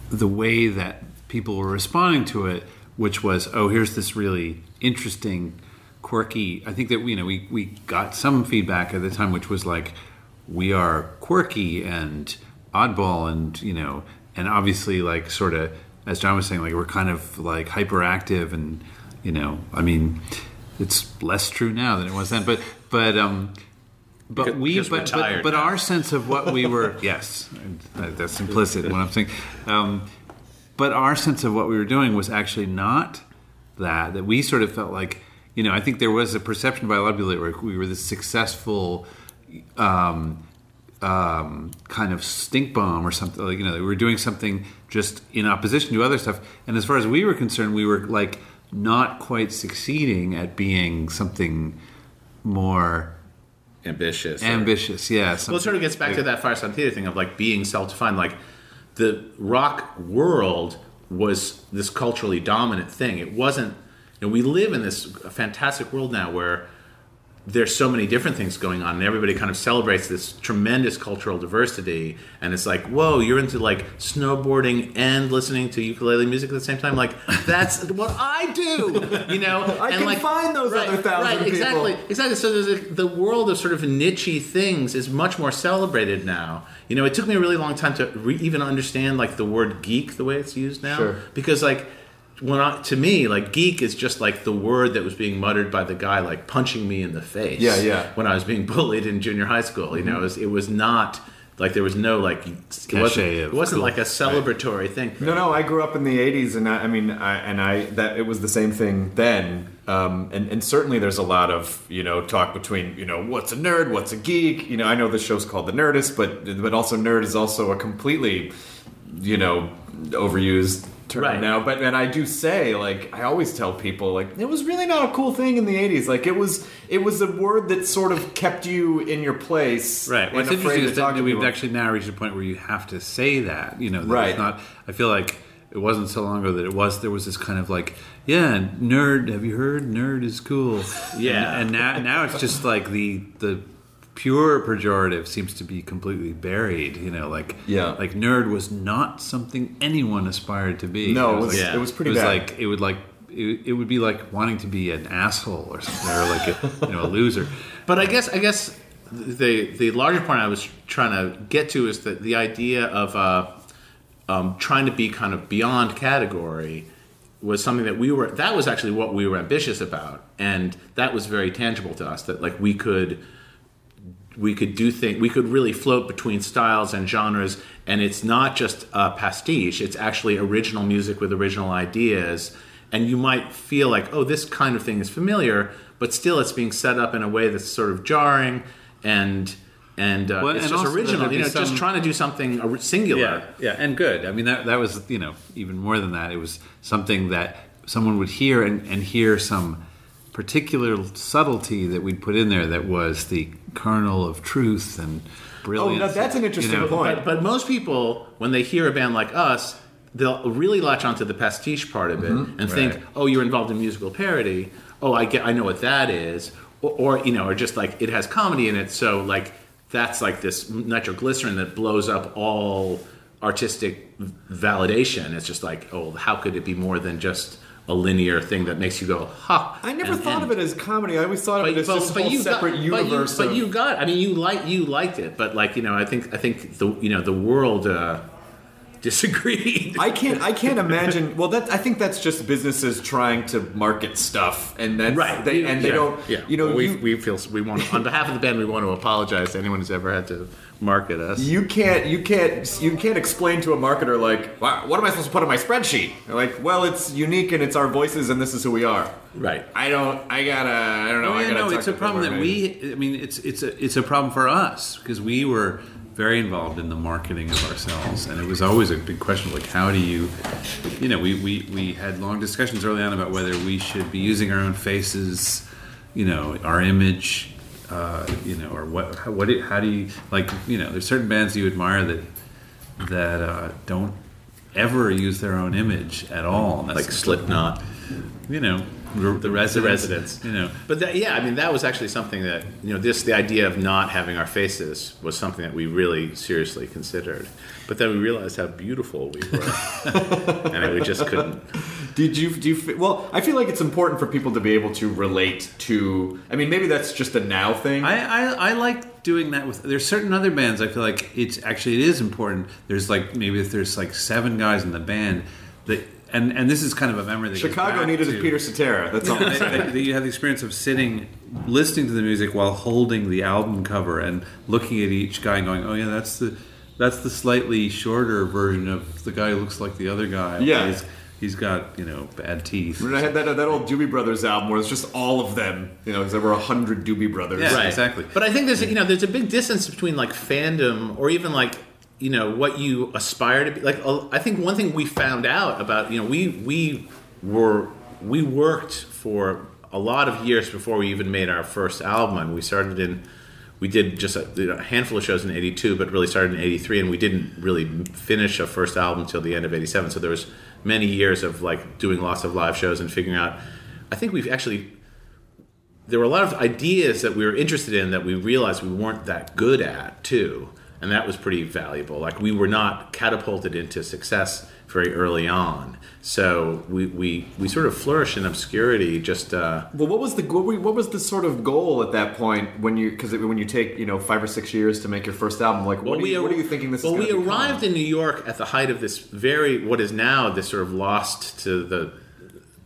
Speaker 3: the way that people were responding to it, which was, oh, here's this really interesting, quirky. I think that you know we we got some feedback at the time, which was like, we are quirky and oddball, and you know and obviously like sort of as John was saying, like we're kind of like hyperactive, and you know, I mean, it's less true now than it was then, but but um. But
Speaker 4: Because-
Speaker 3: we,
Speaker 4: because
Speaker 3: but, but, but our sense of what we were, yes, that's implicit what I'm saying. Um, but our sense of what we were doing was actually not that. That we sort of felt like, you know, I think there was a perception by a lot of people that we- we were this successful, um, um, kind of stink bomb or something. Like you know, that we were doing something just in opposition to other stuff. And as far as we were concerned, we were like not quite succeeding at being something more
Speaker 4: ambitious. or-
Speaker 3: ambitious. Yeah,
Speaker 4: Well, it sort of gets back to that Firesign Theater thing of like being self-defined. Like the rock world was this culturally dominant thing. It wasn't. You know, we live in this fantastic world now where there's so many different things going on, and everybody kind of celebrates this tremendous cultural diversity. And it's like, whoa, you're into like snowboarding and listening to ukulele music at the same time. Like that's what I do, you know.
Speaker 1: I
Speaker 4: and
Speaker 1: can
Speaker 4: like,
Speaker 1: find those
Speaker 4: right,
Speaker 1: other thousand
Speaker 4: right, exactly,
Speaker 1: people.
Speaker 4: exactly. So there's a, the world of sort of nichey things is much more celebrated now. You know, it took me a really long time to re- even understand like the word geek the way it's used now,
Speaker 1: Sure.
Speaker 4: because like when I, to me like geek is just like the word that was being muttered by the guy like punching me in the face.
Speaker 1: Yeah, yeah.
Speaker 4: When I was being bullied in junior high school, you know, it was, it was not like there was no like it wasn't, it wasn't
Speaker 3: cool.
Speaker 4: like a celebratory thing.
Speaker 1: No, no. I grew up in the '80s, and I, I mean, I, and I that it was the same thing then. Um, and, and certainly, there's a lot of you know talk between you know what's a nerd, what's a geek. You know, I know the show's called The Nerdist, but but also nerd is also a completely you know overused term
Speaker 4: Right.
Speaker 1: now. But and I do say like I always tell people like it was really not a cool thing in the '80s. Like it was it was a word that sort of kept you in your place,
Speaker 3: Right. What's interesting is that we've actually now reached a point where you have to say that. You know, that
Speaker 1: Right.
Speaker 3: It's not. I feel like it wasn't so long ago that it was. There was this kind of like, yeah, nerd. Have you heard? Nerd is cool.
Speaker 4: Yeah.
Speaker 3: And, and now, now it's just like the the pure pejorative seems to be completely buried. You know, like
Speaker 1: Yeah.
Speaker 3: like nerd was not something anyone aspired to be.
Speaker 1: No, it was-
Speaker 3: like,
Speaker 4: Yeah.
Speaker 1: it was pretty
Speaker 3: it was
Speaker 1: bad.
Speaker 3: like it would like. It, it would be like wanting to be an asshole or something, or like a, you know a loser.
Speaker 4: But I guess I guess the the larger point I was trying to get to is that the idea of uh, um, trying to be kind of beyond category was something that we were that was actually what we were ambitious about, and that was very tangible to us. That like we could we could do things we could really float between styles and genres and it's not just a pastiche it's actually original music with original ideas and you might feel like oh this kind of thing is familiar but still it's being set up in a way that's sort of jarring and and uh,
Speaker 3: Well,
Speaker 4: it's
Speaker 3: and
Speaker 4: just original you know just trying to do something singular
Speaker 3: Yeah, yeah, and good. I mean, that that was you know even more than that. It was something that someone would hear and, and hear some particular subtlety that we'd put in there that was the kernel of truth and brilliance.
Speaker 1: Oh, now that's an interesting
Speaker 3: you know.
Speaker 1: point.
Speaker 4: But, but most people, when they hear a band like us, they'll really latch onto the pastiche part of it
Speaker 1: Mm-hmm.
Speaker 4: and think, "Oh, you're involved in musical parody. Oh, I get, I know what that is." Or, or you know, or just like it has comedy in it, so like that's like this nitroglycerin that blows up all artistic validation. It's just like, oh, how could it be more than just a linear thing that makes you go, "Ha!"
Speaker 1: I never
Speaker 4: and-
Speaker 1: thought
Speaker 4: and-
Speaker 1: of it as comedy. I always thought of it as
Speaker 4: but,
Speaker 1: just
Speaker 4: but
Speaker 1: a whole separate
Speaker 4: got,
Speaker 1: universe.
Speaker 4: But you, but you got. I mean, you like you liked it, but like you know, I think I think the you know the world uh, disagreed.
Speaker 1: I can't. I can't imagine. Well, that I think that's just businesses trying to market stuff, and that's
Speaker 4: right,
Speaker 1: They, and they
Speaker 4: yeah,
Speaker 1: don't.
Speaker 4: Yeah,
Speaker 1: You know,
Speaker 4: Well, we
Speaker 1: you,
Speaker 4: we feel we want on behalf of the band. We want to apologize to anyone who's ever had to market us.
Speaker 1: you can't. You can't. You can't explain to a marketer like, "Wow, what am I supposed to put on my spreadsheet? They're like, well, it's unique and it's our voices, and this is who we are.
Speaker 4: right.
Speaker 1: I don't. I gotta. I don't know. I
Speaker 3: yeah,
Speaker 1: gotta.
Speaker 3: no, it's a problem that we. I mean, it's it's a it's a problem for us because we were very involved in the marketing of ourselves, and it was always a big question like how do you, you know, we we we had long discussions early on about whether we should be using our own faces, you know, our image. Uh, you know, or what? How, what? do- How do you like? You know, there's certain bands you admire that that uh, don't ever use their own image at all. That's
Speaker 4: Like Slipknot.
Speaker 3: you know, the, the residents.
Speaker 4: residents.
Speaker 3: You know,
Speaker 4: But that, yeah, I mean, that was actually something that you know, this the idea of not having our faces was something that we really seriously considered. But then we realized how beautiful we were, and we just couldn't.
Speaker 1: Did you do you well? I feel like it's important for people to be able to relate to. I mean, maybe that's just a now thing.
Speaker 3: I, I, I like doing that with. There's certain other bands. I feel like it's actually it is important. There's like maybe if there's like seven guys in the band that. And, and this is kind of a memory that
Speaker 1: Chicago needed
Speaker 3: to,
Speaker 1: a Peter Cetera. That's all
Speaker 3: that you have the experience of sitting, listening to the music while holding the album cover and looking at each guy and going, "Oh yeah, that's the that's the slightly shorter version of the guy who looks like the other guy.
Speaker 1: Yeah.
Speaker 3: he's, he's got you know bad teeth.
Speaker 1: Remember I had that that old Doobie Brothers album where it's just all of them. You know, because there were a hundred Doobie Brothers.
Speaker 3: Yeah, exactly.
Speaker 4: But I think there's you know there's a big distance between like fandom or even like you know what you aspire to be. Like uh, I think one thing we found out about you know we we were we worked for a lot of years before we even made our first album. And we started in we did just a, a handful of shows in 82 but really started in 83 and we didn't really finish a first album until the end of 87 so there was many years of like doing lots of live shows and figuring out i think we've actually there were a lot of ideas that we were interested in that we realized we weren't that good at too and that was pretty valuable. Like we were not catapulted into success very early on so we we, we sort of flourished in obscurity just uh,
Speaker 1: Well, what was the what, was the sort of goal at that point when you because when you take you know five or six years to make your first album? Like, what, are, you,
Speaker 4: ar-
Speaker 1: what are you thinking this
Speaker 4: well, we
Speaker 1: become?
Speaker 4: arrived in New York at the height of this very what is now this sort of lost to the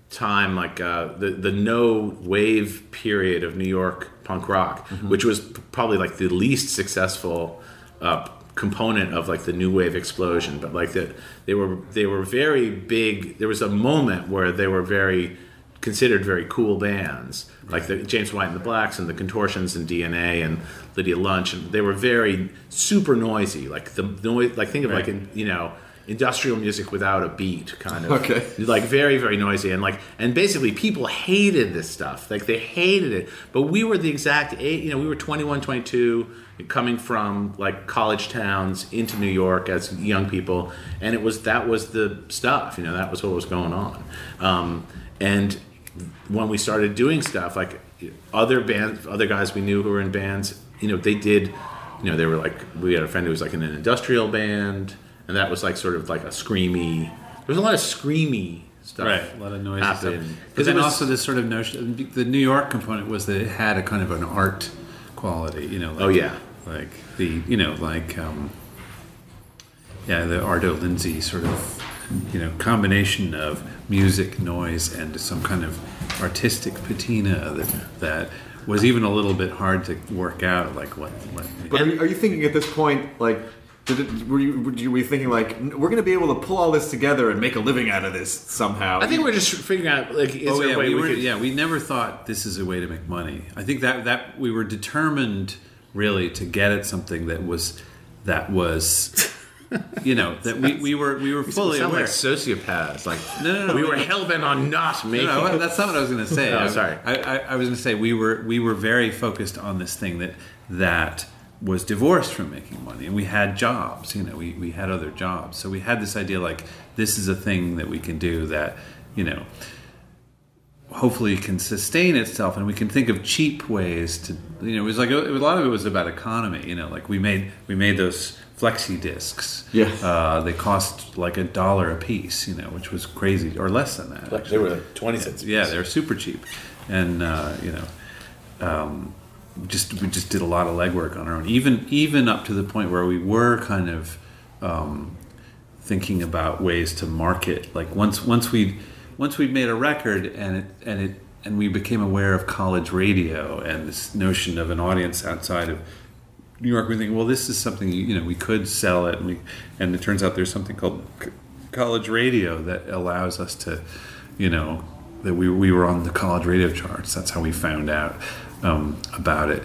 Speaker 4: time like uh, the the no wave period of New York punk rock,
Speaker 1: Mm-hmm.
Speaker 4: which was probably like the least successful uh, component of like the new wave explosion. But like that, they were they were very big. There was a moment where they were very considered very cool bands, like the James White and the Blacks and the Contortions and DNA and Lydia Lunch, and they were very super noisy. Like the noise, like think of like in, you know industrial music without a beat, kind of.
Speaker 1: Okay.
Speaker 4: Like very very noisy and like and basically people hated this stuff. Like they hated it, but we were the exact age. You know, we were 21, 22 coming from like college towns into New York as young people, and it was that was the stuff. You know, that was what was going on. Um, and when we started doing stuff, like other bands, other guys we knew who were in bands, you know, they did. You know, they were like we had a friend who was like in an industrial band, and that was like sort of like a screamy. There was a lot of screamy stuff.
Speaker 3: Right, a lot of noise.
Speaker 4: happening.
Speaker 3: But
Speaker 4: Because
Speaker 3: then
Speaker 4: was
Speaker 3: also this sort of notion, the New York component was that it had a kind of an art quality, you know. Like,
Speaker 4: Oh, yeah.
Speaker 3: Like the you know like um, yeah, the Arto Lindsay sort of you know combination of music, noise, and some kind of artistic patina that that was even a little bit hard to work out. Like what? what
Speaker 1: But are you, are you thinking at this point like? Did it, were you were you were thinking like we're going to be able to pull all this together and make a living out of this somehow?
Speaker 4: I think we're just figuring out like is
Speaker 3: oh
Speaker 4: there
Speaker 3: yeah,
Speaker 4: a way
Speaker 3: we
Speaker 4: we,
Speaker 3: were,
Speaker 4: could
Speaker 3: yeah, we never thought this is a way to make money. I think that that we were determined really to get at something that was that was you know that we, we were we were fully
Speaker 4: sound
Speaker 3: aware.
Speaker 4: like sociopaths. Like
Speaker 3: No, no, no,
Speaker 4: we
Speaker 3: we-
Speaker 4: were hell bent on not
Speaker 3: No,
Speaker 4: making.
Speaker 3: no, that's not what I was going to say.
Speaker 4: Oh,
Speaker 3: I-
Speaker 4: sorry.
Speaker 3: I, I, I was going to say we were we were very focused on this thing that that was divorced from making money, and we had jobs. You know, we, we had other jobs, so we had this idea like this is a thing that we can do that you know hopefully can sustain itself, and we can think of cheap ways to you know it was like a, a lot of it was about economy. You know, like we made we made those flexi discs.
Speaker 1: Yeah.
Speaker 3: uh, they cost like a dollar a piece. You know, which was crazy, or less than that.
Speaker 4: They were like twenty cents. a
Speaker 3: Yeah,
Speaker 4: they
Speaker 3: were super cheap, and uh, you know, um, just we just did a lot of legwork on our own. Even even up to the point where we were kind of um, thinking about ways to market. Like once once we once we'd made a record and it and it and we became aware of college radio and this notion of an audience outside of New York, we think, well, this is something you know we could sell it, and we and it turns out there's something called college radio that allows us to, you know, that we we were on the college radio charts. That's how we found out um, about it.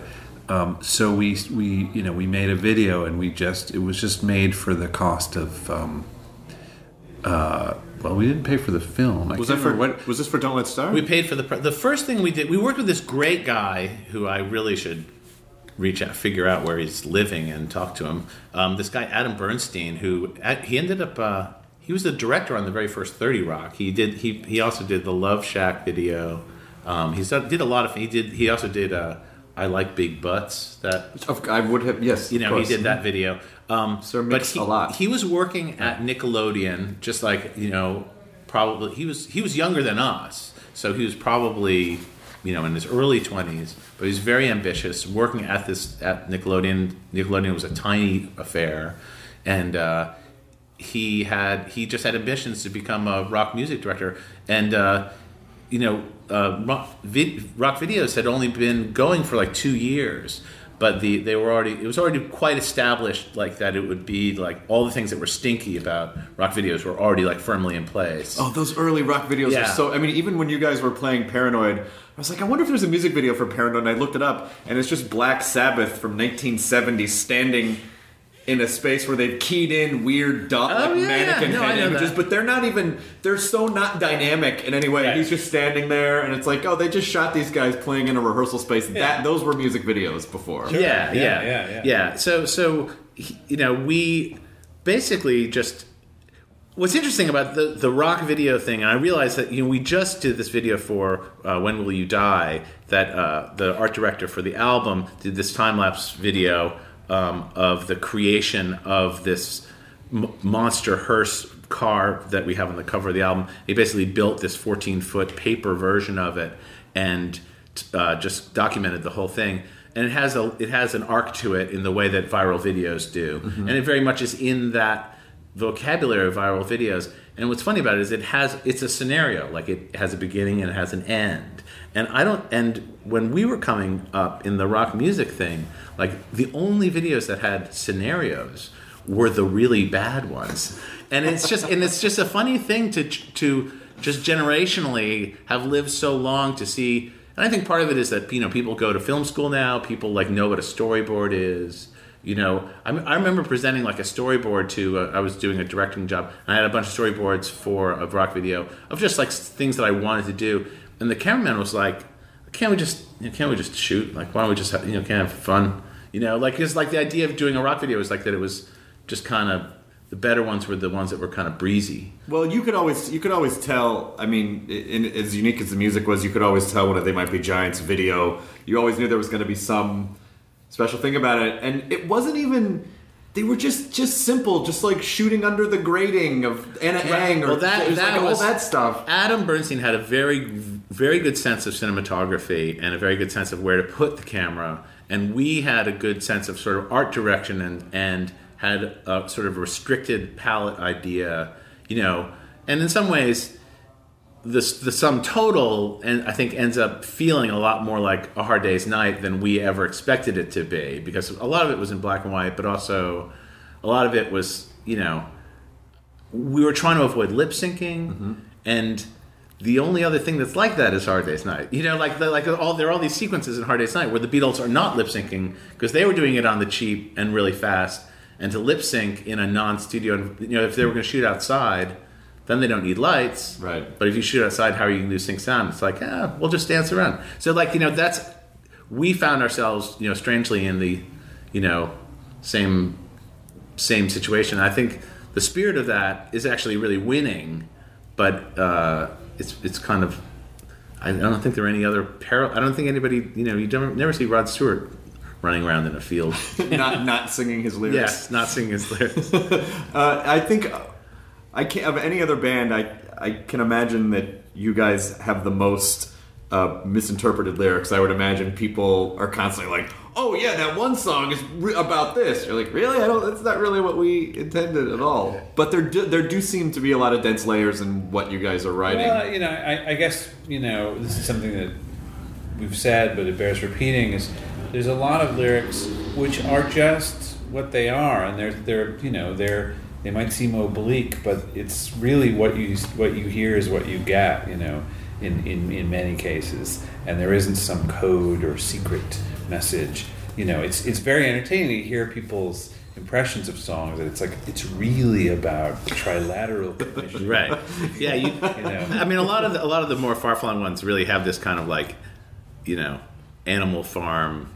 Speaker 3: Um, so we we you know we made a video and we just it was just made for the cost of. Um, uh, well, we didn't pay for the film. I
Speaker 1: was that for
Speaker 3: what
Speaker 1: was this for Don't Let's Start?
Speaker 4: We paid for the pr- the first thing we did. We worked with this great guy who I really should reach out, figure out where he's living, and talk to him. Um, this guy Adam Bernstein, who at, he ended up. Uh, he was the director on the very first Thirty Rock. He did. He he also did the Love Shack video. Um, he's did a lot of. He did. He also did. Uh, I like big butts. That
Speaker 1: I would have yes.
Speaker 4: you
Speaker 1: of
Speaker 4: know, he did that video. Um,
Speaker 1: Sir
Speaker 4: but
Speaker 1: mixed
Speaker 4: he,
Speaker 1: a lot.
Speaker 4: He was working at Nickelodeon, just like you know, probably he was he was younger than us, so he was probably you know in his early twenties. But he was very ambitious, working at this at Nickelodeon. Nickelodeon was a tiny affair, and. Uh, he had he just had ambitions to become a rock music director and uh, you know uh, rock, vid, rock videos had only been going for like two years but the they were already it was already quite established like that it would be like all the things that were stinky about rock videos were already like firmly in place
Speaker 1: Oh, those early rock videos
Speaker 4: Yeah.
Speaker 1: are so. I mean, even when you guys were playing Paranoid, I was like, I wonder if there's a music video for Paranoid. And I looked it up, and it's just Black Sabbath from 1970 standing in a space where they've keyed in weird dot
Speaker 4: Oh,
Speaker 1: like
Speaker 4: yeah,
Speaker 1: mannequin
Speaker 4: yeah. No,
Speaker 1: head images,
Speaker 4: that.
Speaker 1: but they're not even. They're so not dynamic in any way.
Speaker 4: Right.
Speaker 1: He's just standing there, and it's like, oh, they just shot these guys playing in a rehearsal space. That those were music videos before.
Speaker 4: yeah, yeah,
Speaker 3: Yeah,
Speaker 4: yeah,
Speaker 3: yeah, yeah.
Speaker 4: So, so you know, we basically just. What's interesting about the the rock video thing, and I realized that you know we just did this video for uh, "When Will You Die." That uh, the art director for the album did this time lapse video um, of the creation of this m- monster hearse car that we have on the cover of the album. He basically built this 14 foot paper version of it and uh, just documented the whole thing. And it has a it has an arc to it in the way that viral videos do, and it very much is in that vocabulary of viral videos. And what's funny about it is it has it's a scenario like it has a beginning and it has an end. And I don't and when we were coming up in the rock music thing, like the only videos that had scenarios were the really bad ones. And it's just and it's just a funny thing to to just generationally have lived so long to see and I think part of it is that you know people go to film school now, people like know what a storyboard is. You know, I, I remember presenting like a storyboard to. Uh, I was doing a directing job, and I had a bunch of storyboards for a rock video of just like things that I wanted to do. And the cameraman was like, "Can't we just, you know, can't we just shoot? Like, why don't we just, have, you know, can't have fun? You know, like it's like the idea of doing a rock video was like that. It was just kind of the better ones were the ones that were kind of breezy.
Speaker 1: Well, you could always you could always tell. I mean, in, as unique as the music was, you could always tell when they might be Giants video. You always knew there was going to be some special thing about it, and it wasn't even. They were just just simple, just like shooting under the grating of Ana Ng or
Speaker 4: well, that, that
Speaker 1: like
Speaker 4: was
Speaker 1: all that stuff.
Speaker 4: Adam Bernstein had a very, very good sense of cinematography and a very good sense of where to put the camera, and we had a good sense of sort of art direction and and had a sort of restricted palette idea, you know, and in some ways. The, the sum total and I think ends up feeling a lot more like a hard day's night than we ever expected it to be because a lot of it was in black and white but also a lot of it was you know we were trying to avoid lip syncing, mm-hmm. and the only other thing that's like that is Hard Day's Night. You know, like the, like all there are all these sequences in Hard Day's Night where the Beatles are not lip syncing because they were doing it on the cheap and really fast, and to lip sync in a non-studio, you know, if they were going to shoot outside. Then they don't need lights,
Speaker 1: Right.
Speaker 4: But if you shoot outside, how are you going to sync sound? It's like, ah, we'll just dance around. So, like, you know, that's we found ourselves, you know, strangely in the, you know, same same situation. I think the spirit of that is actually really winning, but uh, it's it's kind of. I don't think there are any other parallel. I don't think anybody. You know, you don't never see Rod Stewart running around in a field.
Speaker 1: not not singing his lyrics.
Speaker 4: yes, not singing his lyrics.
Speaker 1: Uh, I think I can't of any other band. I I can imagine that you guys have the most uh, misinterpreted lyrics. I would imagine people are constantly like, "Oh yeah, that one song is re- about this." You're like, "Really? I don't. That's not really what we intended at all." But there do, there do seem to be a lot of dense layers in what you guys are writing.
Speaker 3: Well, you know, I, I guess you know this is something that we've said, but it bears repeating. Is there's a lot of lyrics which are just what they are, and they're they're you know they're they might seem oblique, but it's really what you what you hear is what you get. You know, in in in many cases, and there isn't some code or secret message. You know, it's it's very entertaining to hear people's impressions of songs and it's like it's really about trilateral commission
Speaker 4: right. Yeah. You,
Speaker 3: you know
Speaker 4: I mean, a lot of the, a lot of the more far flung ones really have this kind of like, you know, Animal Farm.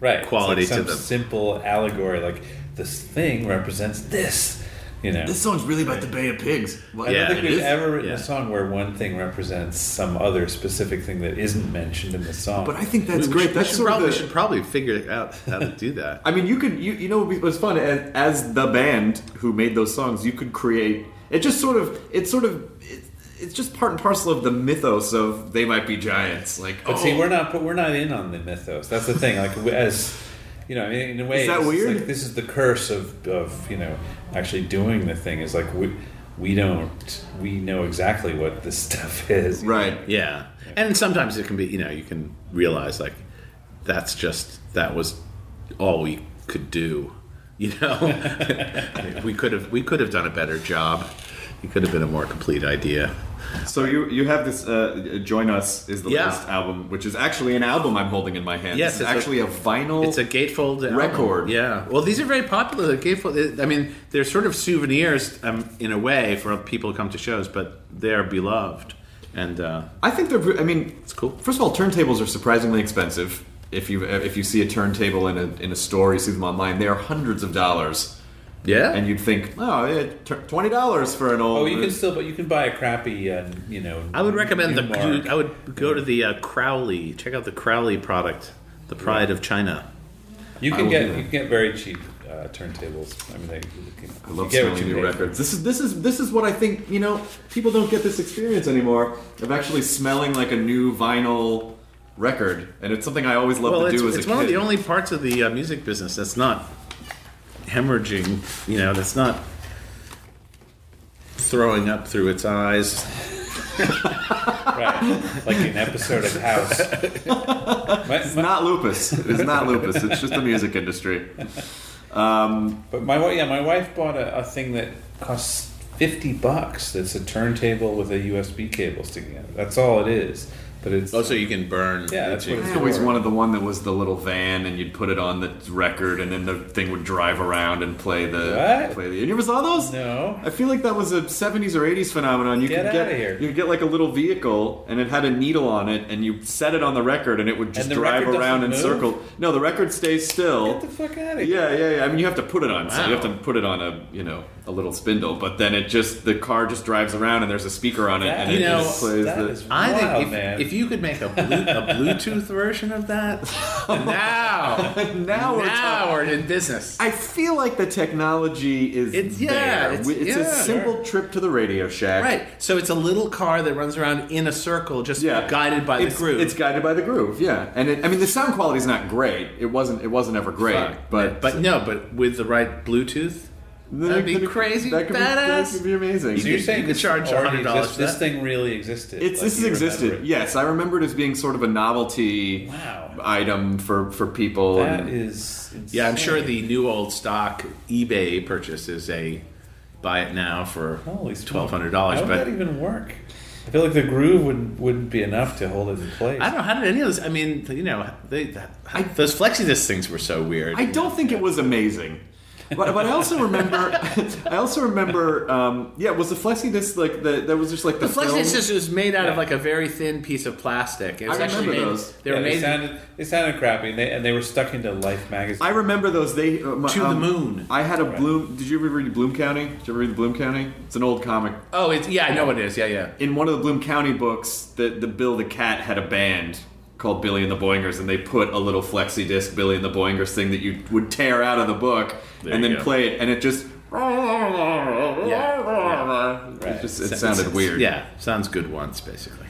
Speaker 3: right
Speaker 4: quality
Speaker 3: like
Speaker 4: to
Speaker 3: some
Speaker 4: them.
Speaker 3: simple allegory like this thing represents this you know
Speaker 1: this song's really about the Bay of Pigs. Well,
Speaker 3: I don't think
Speaker 4: it
Speaker 3: we've ever written
Speaker 4: Yeah.
Speaker 3: a song where one thing represents some other specific thing that isn't mentioned in the song.
Speaker 1: But I think that's
Speaker 4: we,
Speaker 1: great.
Speaker 4: should,
Speaker 1: that's
Speaker 4: we, should probably,
Speaker 1: of
Speaker 4: we should probably figure out how to do that.
Speaker 1: I mean, you could, you, you know, what was fun as, as the band who made those songs. You could create It just sort of, it's sort of, it, it's just part and parcel of the mythos of they might be giants. Like,
Speaker 3: But
Speaker 1: oh,
Speaker 3: see, we're not. But we're not in on the mythos. That's the thing. Like as you know, in a way,
Speaker 1: Is that
Speaker 3: it's
Speaker 1: weird?
Speaker 3: Like, this is the curse of of you know actually doing the thing. Is like we we don't we know exactly what this stuff is.
Speaker 1: right.
Speaker 4: Yeah, and sometimes it can be you know you can realize like that's just that was all we could do. You know, we could have we could have done a better job. It could have been a more complete idea.
Speaker 1: So you you have this uh, "Join Us" is the
Speaker 4: Yeah.
Speaker 1: latest album, which is actually an album I'm holding in my hand.
Speaker 4: Yes, it's a-
Speaker 1: actually a, vinyl.
Speaker 4: It's a gatefold album.
Speaker 1: Record.
Speaker 4: Yeah. Well, these are very popular. The gatefold. I mean, they're sort of souvenirs um, in a way for people who come to shows, but they're beloved. And uh,
Speaker 1: I think they're. I mean,
Speaker 4: It's cool.
Speaker 1: First of all, turntables are surprisingly expensive. If you if you see a turntable in a in a store, you see them online. They are hundreds of dollars,
Speaker 4: yeah,
Speaker 1: and you'd think, oh, yeah, t- twenty dollars for an old.
Speaker 3: Oh, you can still, but you can buy a crappy, uh, you know.
Speaker 4: I would recommend the.
Speaker 3: Numark.
Speaker 4: I would go to the uh, Crosley. Check out the Crosley product, the Pride of China.
Speaker 3: You can get you can get very cheap uh, turntables. I mean, they, you can,
Speaker 1: I love
Speaker 3: you get
Speaker 1: selling
Speaker 3: what you
Speaker 1: new records. This is this is this is what I think. You know, people don't get this experience anymore of actually smelling like a new vinyl record, and it's something I always love
Speaker 4: Well,
Speaker 1: to do as
Speaker 4: it's one of the only parts of the uh, music business that's not hemorrhaging. You know, that's not throwing up through its eyes.
Speaker 3: Right, like an episode of House. My-
Speaker 1: It's
Speaker 3: my-
Speaker 1: not lupus. It's not lupus. It's just the music industry. Um,
Speaker 3: But my yeah, my wife bought a, a thing that costs fifty bucks. That's a turntable with a USB cable sticking out. That's all it is. But it's
Speaker 4: Oh, so you can burn.
Speaker 3: Yeah, that's what
Speaker 1: I
Speaker 3: it's
Speaker 1: always
Speaker 3: for.
Speaker 1: wanted the one that was the little van, and you'd put it on the record, and then the thing would drive around and play the.
Speaker 3: What?
Speaker 1: Play the. You never saw those?
Speaker 3: No.
Speaker 1: I feel like that was a '70s or '80s phenomenon. You
Speaker 3: Get
Speaker 1: could get
Speaker 3: here.
Speaker 1: you could get like a little vehicle, and it had a needle on it, and you set it on the record, and it would just drive around in
Speaker 3: doesn't move?
Speaker 1: circle. No, the record stays still.
Speaker 3: Get the fuck out of here.
Speaker 1: Yeah, yeah, yeah. I mean, you have to put it on. So you have to put it on a, you know, a little spindle. But then it just the car just drives around, and there's a speaker on it,
Speaker 3: That
Speaker 1: and it
Speaker 4: know,
Speaker 1: just plays
Speaker 3: that
Speaker 1: the.
Speaker 3: is
Speaker 4: I think if,
Speaker 3: man.
Speaker 4: if you could make a, blue, a Bluetooth version of that, now,
Speaker 1: now we're
Speaker 4: now we're in business.
Speaker 1: I feel like the technology is
Speaker 4: It's- yeah,
Speaker 1: there.
Speaker 4: it's-
Speaker 1: it's
Speaker 4: yeah.
Speaker 1: a simple trip to the Radio Shack.
Speaker 4: Right. So it's a little car that runs around in a circle, just
Speaker 1: Yeah,
Speaker 4: guided by
Speaker 1: it's,
Speaker 4: the groove.
Speaker 1: It's guided by the groove. Yeah, and it, I mean the sound quality is not great. It wasn't. It wasn't ever great.
Speaker 4: Fuck.
Speaker 1: But
Speaker 4: but no, but with the right Bluetooth, that'd be crazy,
Speaker 1: That could be, that could be amazing.
Speaker 3: So you're
Speaker 4: could-
Speaker 3: saying
Speaker 4: you could
Speaker 3: this
Speaker 4: charge
Speaker 3: already
Speaker 4: $100
Speaker 3: exists-
Speaker 4: for
Speaker 3: This
Speaker 4: that?
Speaker 3: thing really existed.
Speaker 1: It's
Speaker 3: like
Speaker 1: this has
Speaker 3: you
Speaker 1: existed.
Speaker 3: it.
Speaker 1: Yes, I remember it as being sort of a novelty
Speaker 3: Wow.
Speaker 1: item for for people.
Speaker 3: That
Speaker 1: and-
Speaker 3: is.
Speaker 4: Yeah, I'm sure the new old stock eBay purchase is a buy it now for
Speaker 3: Holy smokes.
Speaker 4: twelve hundred dollars.
Speaker 3: How would
Speaker 4: But
Speaker 3: that even work? I feel like the groove would wouldn't be enough to hold it in place.
Speaker 4: I don't know how did any of this. I mean, you know, they, that, those flexidisc things were so weird.
Speaker 1: I don't think it was amazing. But, but I also remember, I also remember, um, yeah, was the flexi disc like the that was just like the,
Speaker 4: the flexi
Speaker 1: film?
Speaker 4: disc was made out of like a very thin piece of plastic. It was
Speaker 1: I
Speaker 4: actually
Speaker 1: remember
Speaker 4: made,
Speaker 1: those.
Speaker 4: They
Speaker 3: Yeah,
Speaker 4: were
Speaker 3: they sounded they sounded crappy, and they, and they were stuck into Life magazine.
Speaker 1: I remember those. They uh, my-
Speaker 4: To the
Speaker 1: um,
Speaker 4: moon.
Speaker 1: I had a Bloom. Did you ever read Bloom County? Did you ever read Bloom County? It's an old comic.
Speaker 4: Oh, it's yeah, I know what it is. Yeah, yeah.
Speaker 1: In one of the Bloom County books, the the Bill the Cat had a band called Billy and the Boingers, and they put a little flexi disc Billy and the Boingers thing that you would tear out of the book
Speaker 4: There
Speaker 1: and then
Speaker 4: go.
Speaker 1: play it, and it just.
Speaker 4: yeah.
Speaker 1: It just it sounded weird.
Speaker 4: Yeah, sounds good once basically.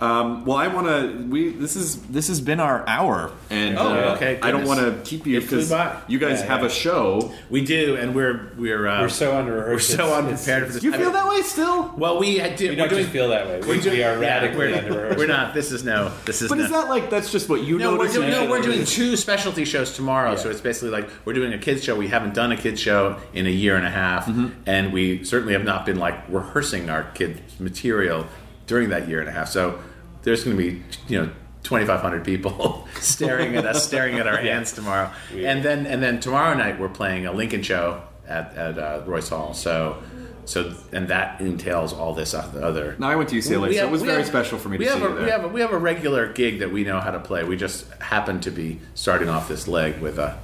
Speaker 1: Um, well, I want to. We this is this has been our hour, and
Speaker 4: Oh,
Speaker 1: uh,
Speaker 4: okay,
Speaker 1: I don't want to keep you because you guys
Speaker 3: Yeah,
Speaker 1: have
Speaker 3: yeah.
Speaker 1: a show.
Speaker 4: We do, and we're we're uh,
Speaker 3: we're so under
Speaker 4: we're so unprepared for this.
Speaker 1: Do you
Speaker 4: I
Speaker 1: feel
Speaker 4: mean-
Speaker 1: that way still?
Speaker 4: Well, we had to.
Speaker 3: We don't
Speaker 4: we're doing,
Speaker 3: just feel that way. We,
Speaker 4: we're doing-
Speaker 3: we are
Speaker 4: yeah,
Speaker 3: radically
Speaker 4: we're,
Speaker 3: under
Speaker 4: we're not. This is no. This is.
Speaker 1: But
Speaker 4: no.
Speaker 1: is that like that's just what you
Speaker 4: know? we're doing, no, we're doing two specialty shows tomorrow. So it's basically like we're doing a kids show. We haven't done a kids show in a year and a half,
Speaker 1: Mm-hmm.
Speaker 4: and we certainly have not been like rehearsing our kids material during that year and a half. So there's going to be you know 2,500 people staring at us, staring at our hands tomorrow, and then and then tomorrow night we're playing a Lincoln show at at uh, Royce Hall. So. So and that entails all this other.
Speaker 1: No, I went to UCLA, so it was very
Speaker 4: have-
Speaker 1: special for me
Speaker 4: we
Speaker 1: to
Speaker 4: have a. We have, a, we have a regular gig that we know how to play. We just happen to be starting off this leg with a,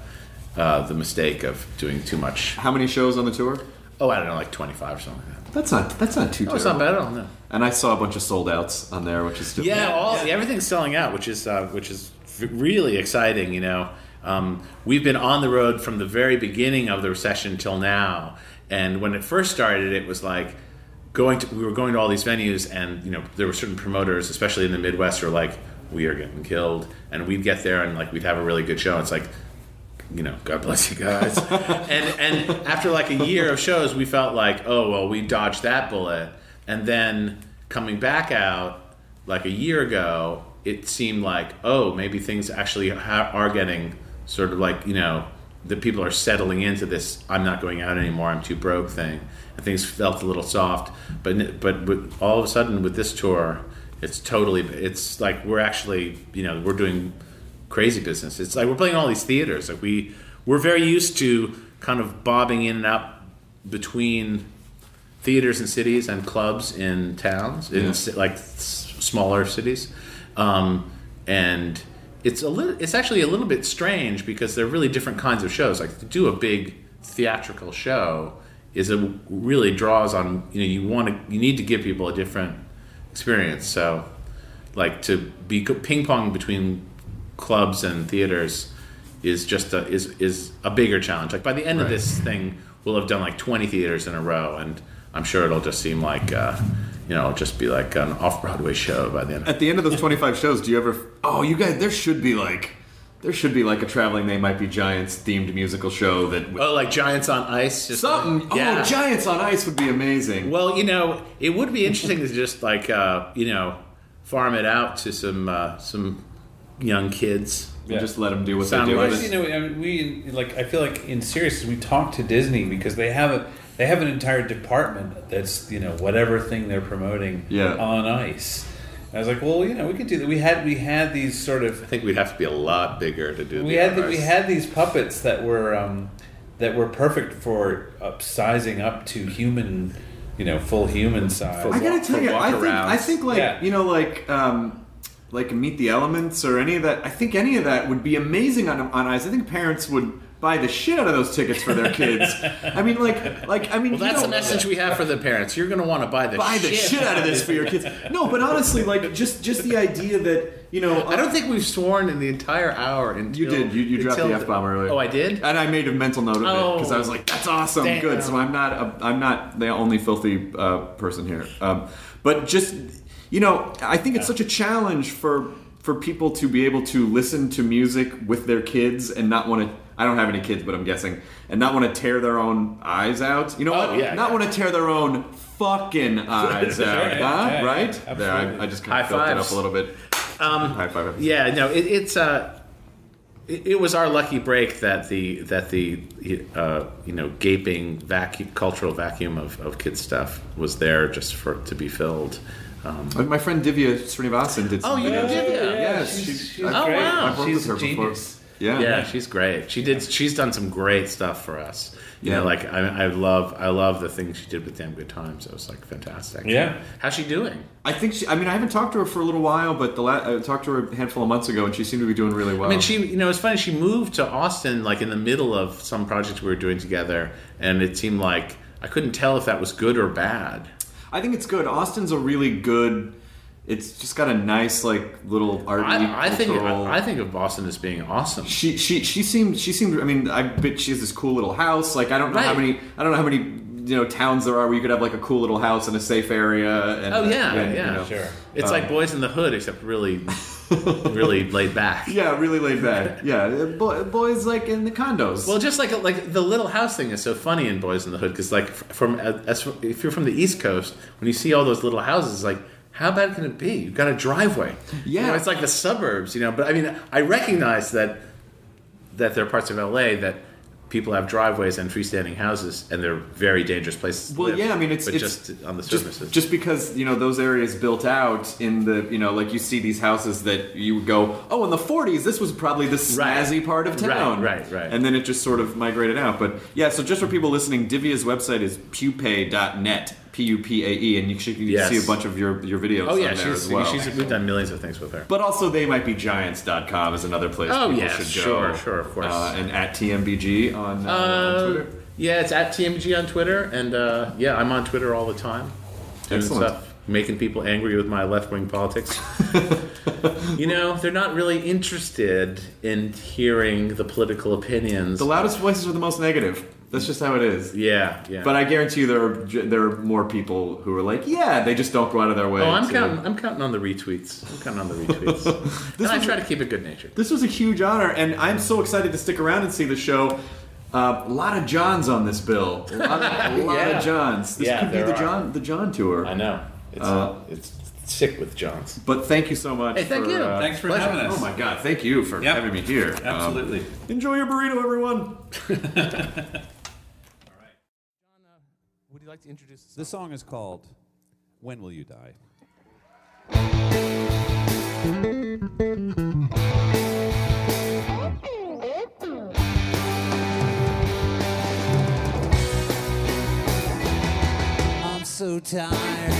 Speaker 4: uh, the mistake of doing too much.
Speaker 1: How many shows on the tour?
Speaker 4: Oh, I don't know, like 25 or something like that.
Speaker 1: That's not that's not too.
Speaker 4: Oh, it's not bad at all, no.
Speaker 1: And I saw a bunch of sold outs on there, which is still
Speaker 4: Yeah, all everything's selling out, which is uh, which is really exciting. You know, um, we've been on the road from the very beginning of the recession till now, and when it first started, it was like going to we were going to all these venues, and you know there were certain promoters, especially in the Midwest, who were like, "We are getting killed," and we'd get there and like we'd have a really good show. And It's like. You know, God bless you guys. and and after like a year of shows, we felt like, oh well, we dodged that bullet. And then coming back out like a year ago, it seemed like, oh, maybe things actually ha- are getting sort of like, you know, the people are settling into this I'm not going out anymore, I'm too broke thing. And things felt a little soft. But, but with, all of a sudden with this tour, it's totally, it's like we're actually, you know, we're doing crazy business. It's like we're playing all these theaters. Like we, we're very used to kind of bobbing in and out between theaters in cities and clubs in towns in ci- like smaller cities um, and it's a little it's actually a little bit strange because they're really different kinds of shows like to do a big theatrical show is a really draws on you know you want to you need to give people a different experience so like to be ping pong between clubs and theaters is just a is is a bigger challenge. Like by the end of this thing, we'll have done like twenty theaters in a row, and I'm sure it'll just seem like uh, you know, just be like an off Broadway show by the end.
Speaker 1: At the end of those 25 shows, do you ever? Oh, you guys, there should be like, there should be like a traveling They Might Be Giants themed musical show that.
Speaker 4: Oh, like Giants on Ice, just
Speaker 1: Something.
Speaker 4: Yeah.
Speaker 1: Oh, Giants on Ice would be amazing.
Speaker 4: Well, you know, it would be interesting to just like uh, you know farm it out to some uh, some young kids.
Speaker 1: And just let them do what
Speaker 4: Sound
Speaker 1: they do.
Speaker 4: right.
Speaker 1: with
Speaker 3: Well,
Speaker 1: it.
Speaker 3: you know, I mean, we like. I feel like in serious, we talk to Disney because they have a they have an entire department that's you know whatever thing they're promoting
Speaker 1: Yeah.
Speaker 3: on ice. I was like, well, you know, we could do that. We had we had these sort of
Speaker 4: I think we'd have to be a lot bigger to do.
Speaker 3: we
Speaker 4: the
Speaker 3: had the, we had these puppets that were um, that were perfect for up sizing up to human, you know, full human size.
Speaker 1: I gotta
Speaker 4: walk-
Speaker 1: tell
Speaker 4: for
Speaker 1: you, I think. I think like
Speaker 3: Yeah.
Speaker 1: you know, like um, like Meet the Elements or any of that. I think any of that would be amazing on on ice. I think parents would buy the shit out of those tickets for their kids. I mean, like like I mean,
Speaker 4: Well,
Speaker 1: you
Speaker 4: that's
Speaker 1: know,
Speaker 4: the message we have for the parents. You're going to want to buy the
Speaker 1: Buy the shit out of this for your kids. No, but honestly, like just just the idea that you know,
Speaker 4: I don't think we've sworn in the entire hour. Until,
Speaker 1: You did. You, you dropped the f bomb earlier.
Speaker 4: Oh, I did.
Speaker 1: and I made a mental note of it because I was
Speaker 4: Oh.
Speaker 1: like, "That's awesome,
Speaker 4: Damn.
Speaker 1: good." So I'm not. A, I'm not the only filthy uh, person here. Um, but just you know, I think it's such a challenge for for people to be able to listen to music with their kids and not want to. I don't have any kids, but I'm guessing, and not want to tear their own eyes out. You know
Speaker 4: Oh,
Speaker 1: what?
Speaker 4: yeah,
Speaker 1: not
Speaker 4: yeah.
Speaker 1: want to tear their own fucking eyes out.
Speaker 3: right.
Speaker 1: huh?
Speaker 3: Yeah,
Speaker 1: right?
Speaker 3: yeah,
Speaker 1: there, I. I just kind of
Speaker 4: High
Speaker 1: felt it up a little bit. Um, High five.
Speaker 4: Yeah, no, it, it's uh, it, it was our lucky break that the that the uh, you know gaping vacuum, cultural vacuum of, of kids stuff was there just for to be filled. Um,
Speaker 1: Uh, My friend Divya Srinivasan did.
Speaker 4: Oh,
Speaker 1: some
Speaker 4: you know
Speaker 1: videos.
Speaker 4: Divya?
Speaker 1: Yes,
Speaker 3: she's-
Speaker 1: she-
Speaker 3: she's
Speaker 1: I-
Speaker 4: great. wow.
Speaker 1: I've worked
Speaker 3: She's
Speaker 1: with her
Speaker 3: a
Speaker 1: before. Yeah,
Speaker 4: yeah, she's great. She did. She's done some great stuff for us. You know,
Speaker 1: Yeah.
Speaker 4: like I, I love I love the things she did with Damn Good Times. It was like fantastic.
Speaker 3: Yeah.
Speaker 4: how's she doing?
Speaker 1: I think she. I mean, I haven't talked to her for a little while, but the la- I talked to her a handful of months ago, and she seemed to be doing really well.
Speaker 4: I mean, she, you know, it's funny. She moved to Austin like in the middle of some projects we were doing together, and it seemed like I couldn't tell if that was good or bad.
Speaker 1: I think it's good. Austin's a really good. It's just got a nice like little arty.
Speaker 4: I, I think I, I think of Boston as being awesome.
Speaker 1: She she she seemed she seemed. I mean, I bet she has this cool little house. Like I don't know how many. I don't know how many you know towns there are where you could have like a cool little house in a safe area. And,
Speaker 4: Oh yeah,
Speaker 1: and,
Speaker 4: yeah,
Speaker 1: you know.
Speaker 3: Sure.
Speaker 4: It's like um, Boyz n the Hood, except really, really laid back.
Speaker 1: Yeah, really laid back. Yeah, bo- boys like in the condos.
Speaker 4: Well, just like like the little house thing is so funny in Boyz n the Hood because like from as if you're from the East Coast, when you see all those little houses, it's like how bad can it be? You've got a driveway.
Speaker 1: Yeah.
Speaker 4: you know, it's like the suburbs, you know. But I mean, I recognize that that there are parts of LA that people have driveways and freestanding houses, and they're very dangerous places. To
Speaker 1: Well,
Speaker 4: live,
Speaker 1: yeah, I mean, it's
Speaker 4: but
Speaker 1: it's
Speaker 4: just on the
Speaker 1: just-
Speaker 4: surfaces.
Speaker 1: Just, because you know those areas built out in the you know like you see these houses that you would go, oh, in the '40s this was probably the
Speaker 4: Right.
Speaker 1: snazzy part of town,
Speaker 4: right, right.
Speaker 1: And then it just sort of migrated out. But yeah, so just for people listening, Divya's website is pupae.net, p u p a e, and you should you can
Speaker 4: Yes.
Speaker 1: see a bunch of your your videos.
Speaker 4: oh yeah,
Speaker 1: on there
Speaker 4: she's,
Speaker 1: as well.
Speaker 4: she's we've done millions of things with her.
Speaker 1: But also, they might be giants.com is another place
Speaker 4: Oh,
Speaker 1: people
Speaker 4: yes,
Speaker 1: should go.
Speaker 4: sure, sure, of course.
Speaker 1: Uh, and at TMBG on, uh, on
Speaker 4: Uh,
Speaker 1: Twitter.
Speaker 4: yeah, it's at TMBG on Twitter, and uh, yeah, I'm on Twitter all the time, doing
Speaker 1: Excellent.
Speaker 4: stuff, making people angry with my left wing politics. you know, they're not really interested in hearing the political opinions.
Speaker 1: The loudest voices are the most negative. That's just how it is.
Speaker 4: Yeah, yeah.
Speaker 1: But I guarantee you, there are there are more people who are like, yeah, they just don't go out of their way.
Speaker 4: oh, I'm
Speaker 1: to-
Speaker 4: counting. I'm counting on the retweets. I'm counting on the retweets. and I try to keep it good natured.
Speaker 1: This was a huge honor, and I'm so excited to stick around and see the show. Uh, a lot of Johns on this bill. A lot of, a lot
Speaker 4: Yeah.
Speaker 1: of Johns. This
Speaker 4: Yeah,
Speaker 1: could be the
Speaker 4: are.
Speaker 1: John the John tour.
Speaker 4: I know. It's
Speaker 1: Uh,
Speaker 4: it's sick with Johns.
Speaker 1: But thank you so much.
Speaker 4: Hey, thank
Speaker 1: for,
Speaker 4: you.
Speaker 1: uh,
Speaker 3: Thanks for
Speaker 4: Pleasure.
Speaker 3: having us.
Speaker 1: Oh my God! Thank you for
Speaker 3: Yep.
Speaker 1: having me here. Um,
Speaker 3: Absolutely.
Speaker 1: enjoy your burrito, everyone.
Speaker 4: Would you like to introduce?
Speaker 7: This song is called When Will You Die?
Speaker 8: I'm so tired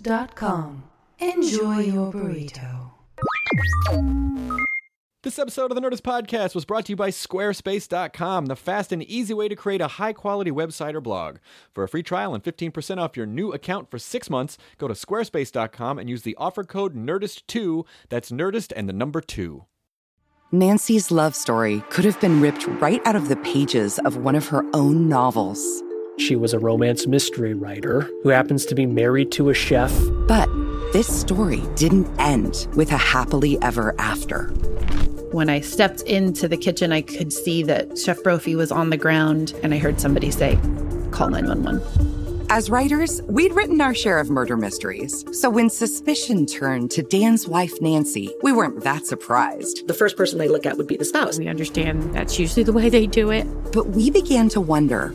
Speaker 2: Nerdist.com. Enjoy your burrito.
Speaker 1: This episode of the Nerdist Podcast was brought to you by Squarespace.com, the fast and easy way to create a high quality website or blog. For a free trial and 15% off your new account for six months, go to Squarespace.com and use the offer code NERDIST2. That's Nerdist and the number two.
Speaker 9: Nancy's love story could have been ripped right out of the pages of one of her own novels.
Speaker 10: She was a romance mystery writer who happens to be married to a chef.
Speaker 9: But this story didn't end with a happily ever after.
Speaker 11: When I stepped into the kitchen, I could see that Chef Brophy was on the ground, and I heard somebody say, Call 911.
Speaker 9: As writers, we'd written our share of murder mysteries. So when suspicion turned to Dan's wife, Nancy, we weren't that surprised.
Speaker 12: The first person they look at would be the spouse.
Speaker 11: We understand that's usually the way they do it.
Speaker 9: But we began to wonder